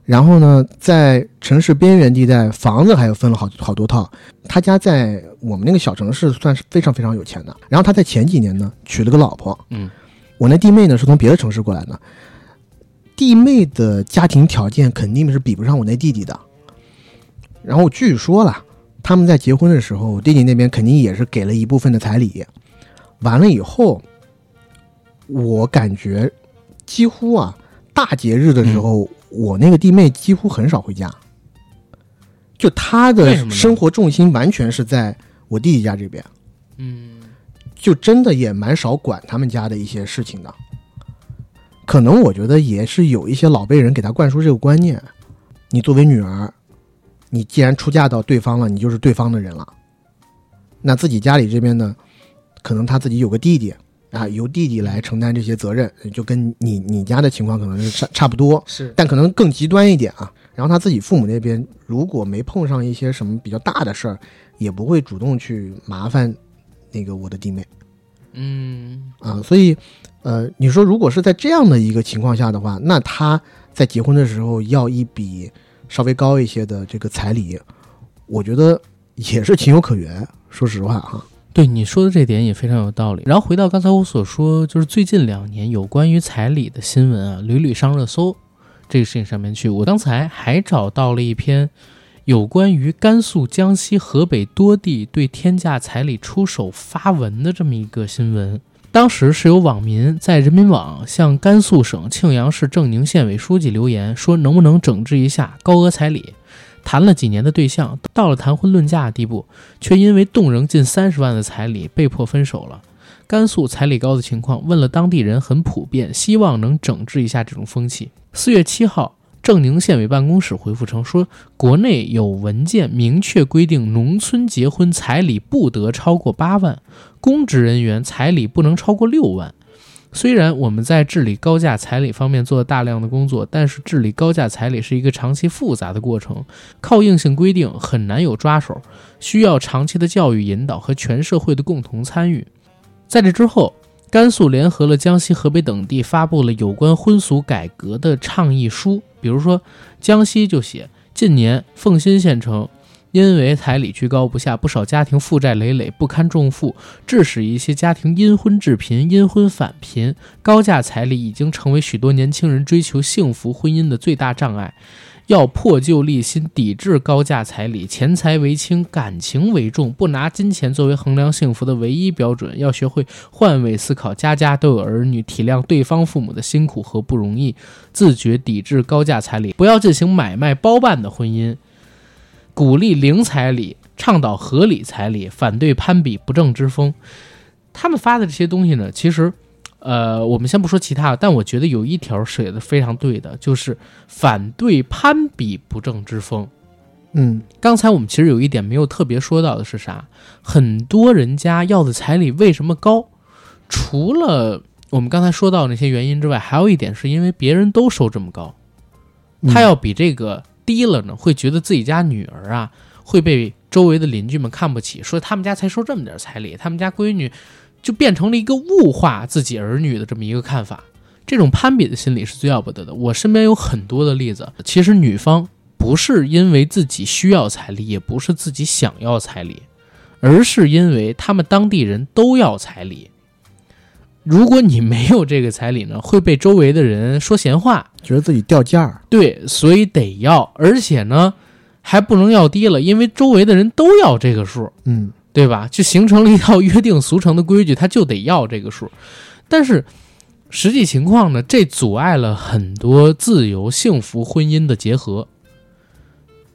然后呢，在城市边缘地带，房子还有分了好好多套。他家在我们那个小城市算是非常非常有钱的。然后他在前几年呢娶了个老婆，嗯，我那弟妹呢是从别的城市过来的，弟妹的家庭条件肯定是比不上我那弟弟的。然后据说了，他们在结婚的时候，我弟弟那边肯定也是给了一部分的彩礼。完了以后，我感觉几乎啊，大节日的时候，我那个弟妹几乎很少回家，就她的生活重心完全是在我弟弟家这边。嗯就真的也蛮少管他们家的一些事情的。可能我觉得也是有一些老辈人给他灌输这个观念：你作为女儿，你既然出嫁到对方了，你就是对方的人了。那自己家里这边呢，可能他自己有个弟弟啊，由弟弟来承担这些责任，就跟你你家的情况可能是差差不多。是但可能更极端一点啊。然后他自己父母那边如果没碰上一些什么比较大的事儿，也不会主动去麻烦那个我的弟妹嗯啊。所以，呃，你说如果是在这样的一个情况下的话，那他在结婚的时候要一笔稍微高一些的这个彩礼，我觉得也是情有可原。说实话哈，对你说的这点也非常有道理。然后回到刚才我所说，就是最近两年有关于彩礼的新闻啊，屡屡上热搜这个事情上面去。我刚才还找到了一篇有关于甘肃、江西、河北多地对天价彩礼出手发文的这么一个新闻。当时是有网民在人民网向甘肃省庆阳市正宁县委书记留言，说能不能整治一下高额彩礼？谈了几年的对象，到了谈婚论嫁的地步，却因为动人近三十万的彩礼被迫分手了。甘肃彩礼高的情况，问了当地人很普遍，希望能整治一下这种风气。四月七号，正宁县委办公室回复称说，国内有文件明确规定，农村结婚彩礼不得超过八万，公职人员彩礼不能超过六万。虽然我们在治理高价彩礼方面做了大量的工作，但是治理高价彩礼是一个长期复杂的过程，靠硬性规定很难有抓手，需要长期的教育引导和全社会的共同参与。在这之后，甘肃联合了江西、河北等地，发布了有关婚俗改革的倡议书。比如说，江西就写，近年奉新县城。因为彩礼居高不下，不少家庭负债累累，不堪重负，致使一些家庭因婚致贫、因婚返贫。高价彩礼已经成为许多年轻人追求幸福婚姻的最大障碍。要破旧立新，抵制高价彩礼，钱财为轻，感情为重，不拿金钱作为衡量幸福的唯一标准。要学会换位思考，家家都有儿女，体谅对方父母的辛苦和不容易，自觉抵制高价彩礼，不要进行买卖包办的婚姻。鼓励零彩礼，倡导合理彩礼，反对攀比不正之风。他们发的这些东西呢，其实，呃，我们先不说其他的，但我觉得有一条写的非常对的，就是反对攀比不正之风。嗯，刚才我们其实有一点没有特别说到的是啥？很多人家要的彩礼为什么高？除了我们刚才说到那些原因之外，还有一点是因为别人都收这么高，嗯他要比这个低了呢，会觉得自己家女儿啊会被周围的邻居们看不起，说他们家才收这么点彩礼，他们家闺女就变成了一个物化自己儿女的这么一个看法。这种攀比的心理是最要不得的。我身边有很多的例子，其实女方不是因为自己需要彩礼，也不是自己想要彩礼，而是因为他们当地人都要彩礼。如果你没有这个彩礼呢，会被周围的人说闲话，觉得自己掉价儿。对，所以得要，而且呢，还不能要低了，因为周围的人都要这个数，嗯，对吧？就形成了一套约定俗成的规矩，他就得要这个数。但是实际情况呢，这阻碍了很多自由幸福婚姻的结合。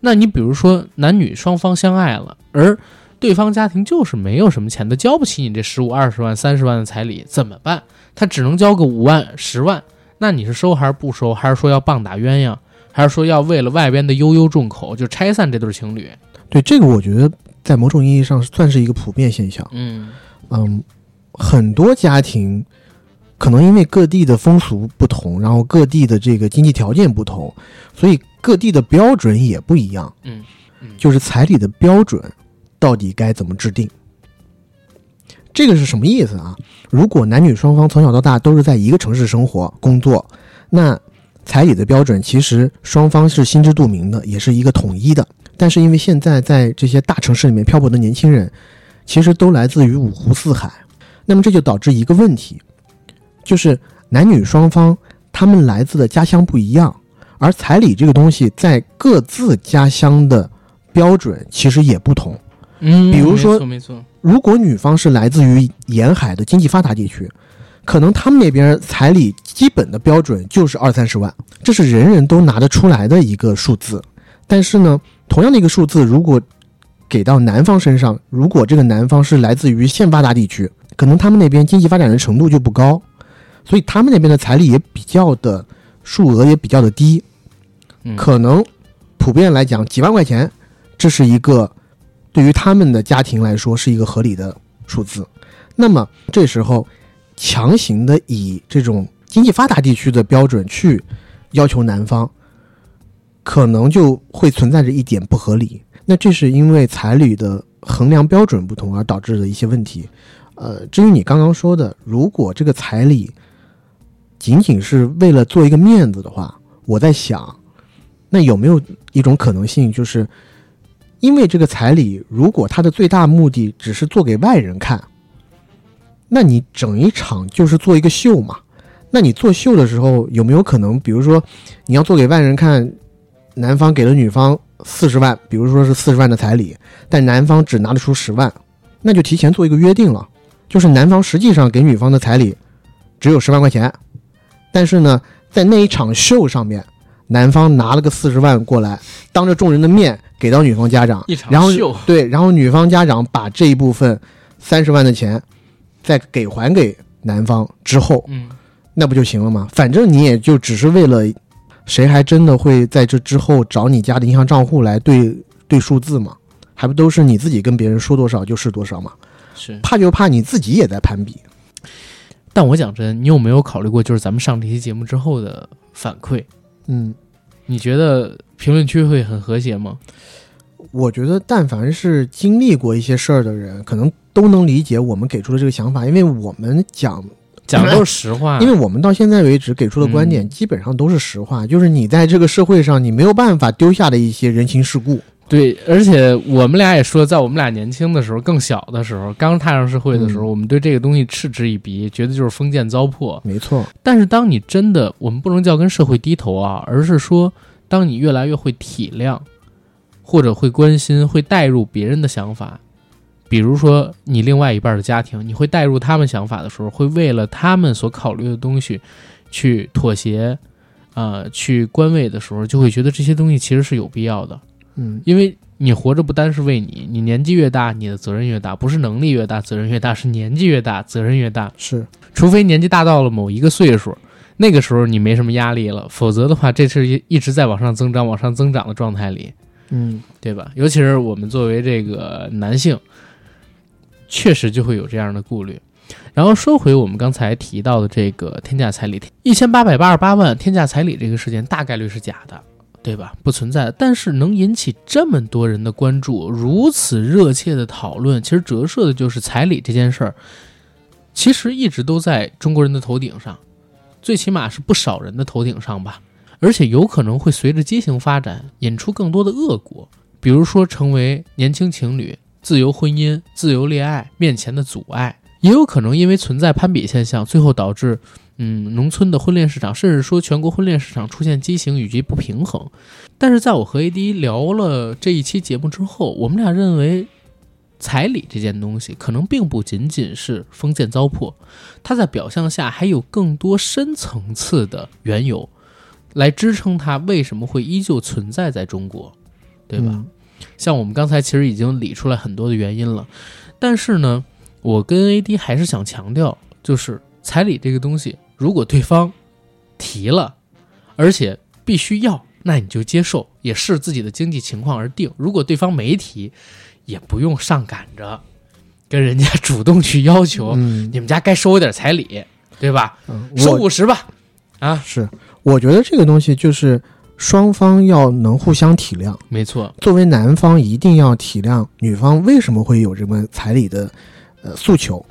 那你比如说，男女双方相爱了，而对方家庭就是没有什么钱的，交不起你这十五、二十万、三十万的彩礼，怎么办？他只能交个五万、十万。那你是收还是不收？还是说要棒打鸳鸯？还是说要为了外边的悠悠众口就拆散这对情侣？对这个，我觉得在某种意义上算是一个普遍现象。嗯嗯，很多家庭可能因为各地的风俗不同，然后各地的这个经济条件不同，所以各地的标准也不一样。嗯嗯，就是彩礼的标准到底该怎么制定？这个是什么意思啊？如果男女双方从小到大都是在一个城市生活、工作，那彩礼的标准其实双方是心知肚明的，也是一个统一的。但是因为现在在这些大城市里面漂泊的年轻人，其实都来自于五湖四海，那么这就导致一个问题，就是男女双方他们来自的家乡不一样，而彩礼这个东西在各自家乡的标准其实也不同。嗯，比如说没错没错，如果女方是来自于沿海的经济发达地区，可能他们那边彩礼基本的标准就是二三十万，这是人人都拿得出来的一个数字。但是呢，同样的一个数字，如果给到男方身上，如果这个男方是来自于现发达地区，可能他们那边经济发展的程度就不高，所以他们那边的彩礼也比较的数额也比较的低，嗯可能普遍来讲几万块钱，这是一个对于他们的家庭来说是一个合理的数字。那么这时候强行的以这种经济发达地区的标准去要求男方，可能就会存在着一点不合理。那这是因为彩礼的衡量标准不同而导致的一些问题。呃，至于你刚刚说的，如果这个彩礼仅仅是为了做一个面子的话，我在想，那有没有一种可能性，就是因为这个彩礼，如果它的最大目的只是做给外人看，那你整一场就是做一个秀嘛。那你做秀的时候，有没有可能，比如说你要做给外人看，男方给了女方四十万，比如说是四十万的彩礼，但男方只拿得出十万，那就提前做一个约定了，就是男方实际上给女方的彩礼只有十万块钱，但是呢，在那一场秀上面，男方拿了个四十万过来，当着众人的面给到女方家长，一场然后秀，对，然后女方家长把这一部分三十万的钱再给还给男方之后，嗯，那不就行了吗？反正你也就只是为了，谁还真的会在这之后找你家的银行账户来对对数字吗？还不都是你自己跟别人说多少就是多少吗？是。怕就怕你自己也在攀比。但我讲真，你有没有考虑过，就是咱们上这期节目之后的反馈？嗯，你觉得评论区会很和谐吗？我觉得但凡是经历过一些事儿的人，可能都能理解我们给出的这个想法，因为我们讲讲的都是实话，因为我们到现在为止给出的观点嗯基本上都是实话，就是你在这个社会上你没有办法丢下的一些人情世故。对，而且我们俩也说，在我们俩年轻的时候、更小的时候、刚踏上社会的时候，嗯我们对这个东西嗤之以鼻，觉得就是封建糟粕。没错，但是当你真的，我们不能叫跟社会低头啊，而是说，当你越来越会体谅，或者会关心、会带入别人的想法，比如说你另外一半的家庭，你会带入他们想法的时候，会为了他们所考虑的东西去妥协，呃，去官位的时候，就会觉得这些东西其实是有必要的。嗯，因为你活着不单是为你，你年纪越大，你的责任越大，不是能力越大责任越大，是年纪越大责任越大。是，除非年纪大到了某一个岁数，那个时候你没什么压力了，否则的话，这是一一直在往上增长、往上增长的状态里，嗯，对吧？尤其是我们作为这个男性，确实就会有这样的顾虑。然后说回我们刚才提到的这个天价彩礼，一千八百八十八万天价彩礼这个事件大概率是假的，对吧？不存在。但是能引起这么多人的关注，如此热切的讨论，其实折射的就是彩礼这件事儿，其实一直都在中国人的头顶上，最起码是不少人的头顶上吧。而且有可能会随着畸形发展，引出更多的恶果，比如说成为年轻情侣、自由婚姻、自由恋爱面前的阻碍。也有可能因为存在攀比现象，最后导致，嗯，农村的婚恋市场，甚至说全国婚恋市场出现畸形以及不平衡。但是在我和 AD 聊了这一期节目之后，我们俩认为，彩礼这件东西可能并不仅仅是封建糟粕，它在表象下还有更多深层次的缘由，来支撑它为什么会依旧存在在中国，对吧？嗯像我们刚才其实已经理出来很多的原因了，但是呢，我跟 AD 还是想强调，就是彩礼这个东西，如果对方提了，而且必须要，那你就接受，也视自己的经济情况而定。如果对方没提，也不用上赶着跟人家主动去要求，嗯你们家该收我点彩礼，对吧？嗯，收五十吧，啊，是，我觉得这个东西就是双方要能互相体谅。没错，作为男方，一定要体谅女方为什么会有这么彩礼的呃诉求，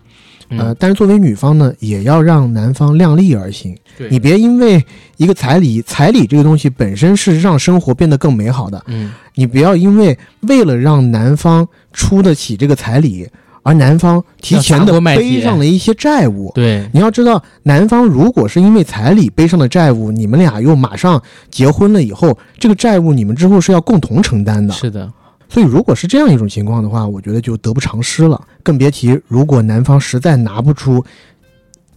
呃，嗯，但是作为女方呢，也要让男方量力而行。对，你别因为一个彩礼，彩礼这个东西本身是让生活变得更美好的，嗯，你不要因为为了让男方出得起这个彩礼，而男方提前的背上了一些债务。对，你要知道，男方如果是因为彩礼背上的债务，你们俩又马上结婚了以后，这个债务你们之后是要共同承担的。是的，所以，如果是这样一种情况的话，我觉得就得不偿失了。更别提如果男方实在拿不出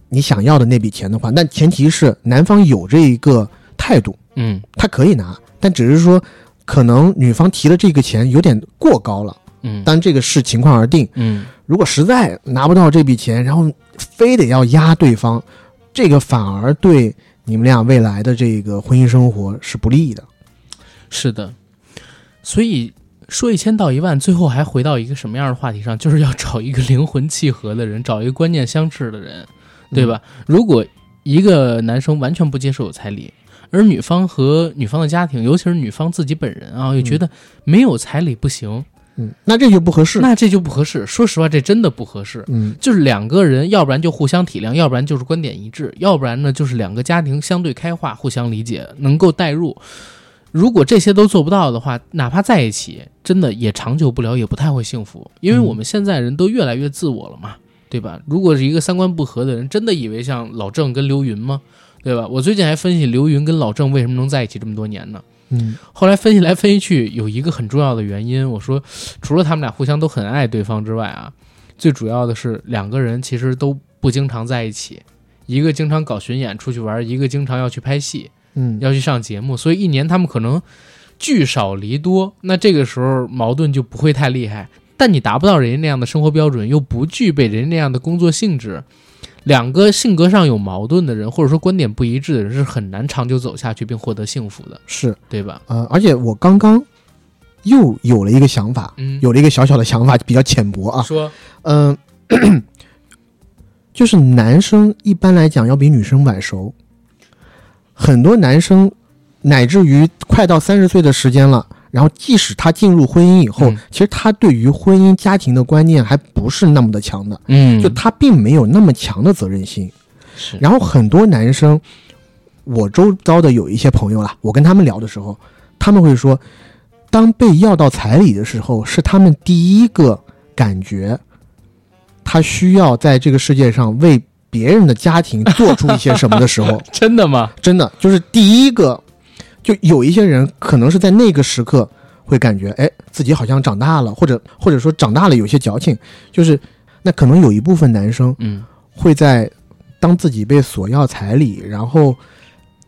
你想要的那笔钱的话，那前提是男方有这一个态度，嗯他可以拿，但只是说可能女方提的这个钱有点过高了，嗯但这个视情况而定。嗯，如果实在拿不到这笔钱，然后非得要压对方，这个反而对你们俩未来的这个婚姻生活是不利的。是的，所以说一千道一万，最后还回到一个什么样的话题上？就是要找一个灵魂契合的人，找一个观念相斥的人，对吧？如果一个男生完全不接受有彩礼，而女方和女方的家庭，尤其是女方自己本人啊，又觉得没有彩礼不行，嗯，那这就不合适。那这就不合适。说实话，这真的不合适。嗯就是两个人，要不然就互相体谅，要不然就是观点一致，要不然呢就是两个家庭相对开化，互相理解，能够代入。如果这些都做不到的话，哪怕在一起，真的也长久不了，也不太会幸福。因为我们现在人都越来越自我了嘛，对吧？如果是一个三观不合的人，真的以为像老郑跟刘云吗？对吧？我最近还分析刘云跟老郑为什么能在一起这么多年呢？嗯后来分析来分析去，有一个很重要的原因，我说，除了他们俩互相都很爱对方之外啊，最主要的是两个人其实都不经常在一起，一个经常搞巡演出去玩，一个经常要去拍戏，嗯，要去上节目，所以一年他们可能聚少离多，那这个时候矛盾就不会太厉害。但你达不到人家那样的生活标准，又不具备人家那样的工作性质，两个性格上有矛盾的人，或者说观点不一致的人，是很难长久走下去并获得幸福的，是对吧？呃，而且我刚刚又有了一个想法，嗯，有了一个小小的想法，比较浅薄啊。说嗯、[clears throat] 就是男生一般来讲要比女生晚熟，很多男生乃至于快到三十岁的时间了，然后即使他进入婚姻以后，嗯。其实他对于婚姻家庭的观念还不是那么的强的，嗯。就他并没有那么强的责任心。是，然后很多男生，我周遭的有一些朋友啦，我跟他们聊的时候，他们会说，当被要到彩礼的时候，是他们第一个感觉，他需要在这个世界上为别人的家庭做出一些什么的时候，[laughs] 真的吗？真的就是第一个，就有一些人可能是在那个时刻会感觉，哎，自己好像长大了，或者或者说长大了有些矫情，就是那可能有一部分男生。嗯会在当自己被索要彩礼，然后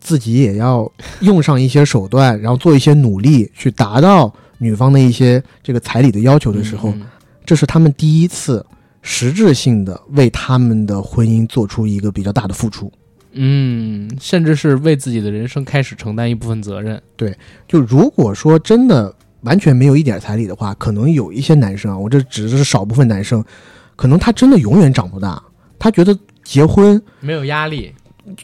自己也要用上一些手段，然后做一些努力去达到女方的一些这个彩礼的要求的时候，嗯这是他们第一次实质性的为他们的婚姻做出一个比较大的付出。嗯，甚至是为自己的人生开始承担一部分责任。对就如果说真的完全没有一点彩礼的话，可能有一些男生啊，我这只是少部分男生，可能他真的永远长不大，他觉得结婚没有压力，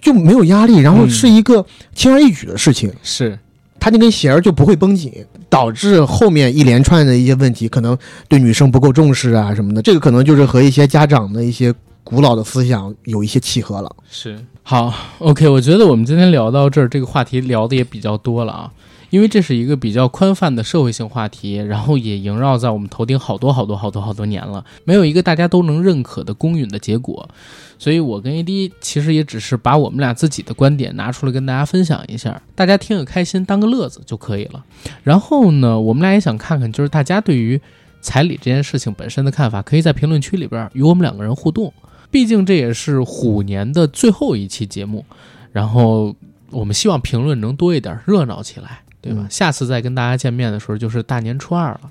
就没有压力，然后嗯是一个轻而易举的事情。是他那根弦儿就不会绷紧，导致后面一连串的一些问题，可能对女生不够重视啊什么的。这个可能就是和一些家长的一些古老的思想有一些契合了。是。好，OK，我觉得我们今天聊到这儿，这个话题聊的也比较多了啊，因为这是一个比较宽泛的社会性话题，然后也萦绕在我们头顶好多好多好多好多年了，没有一个大家都能认可的公允的结果。所以我跟 AD 其实也只是把我们俩自己的观点拿出来跟大家分享一下，大家听个开心，当个乐子就可以了。然后呢，我们俩也想看看，就是大家对于彩礼这件事情本身的看法，可以在评论区里边与我们两个人互动。毕竟这也是虎年的最后一期节目，然后我们希望评论能多一点，热闹起来，对吧？嗯下次再跟大家见面的时候就是大年初二了。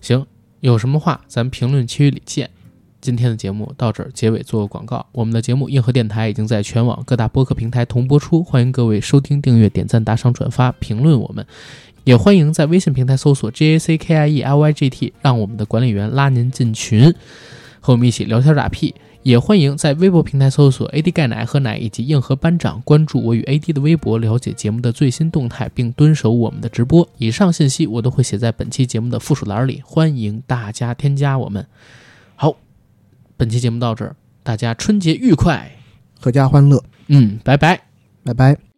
行，有什么话咱评论区里见。今天的节目到这儿结尾做个广告，我们的节目硬核电台已经在全网各大播客平台同播出，欢迎各位收听、订阅、点赞、打赏、转发、评论我们，也欢迎在微信平台搜索 J A C K I E L Y G T，让我们的管理员拉您进群，和我们一起聊天打屁。也欢迎在微博平台搜索 AD 钙奶喝奶以及硬核班长，关注我与 AD 的微博，了解节目的最新动态，并蹲守我们的直播。以上信息我都会写在本期节目的附属栏里，欢迎大家添加我们。好，本期节目到这儿，大家春节愉快，阖家欢乐，嗯，拜拜。拜拜。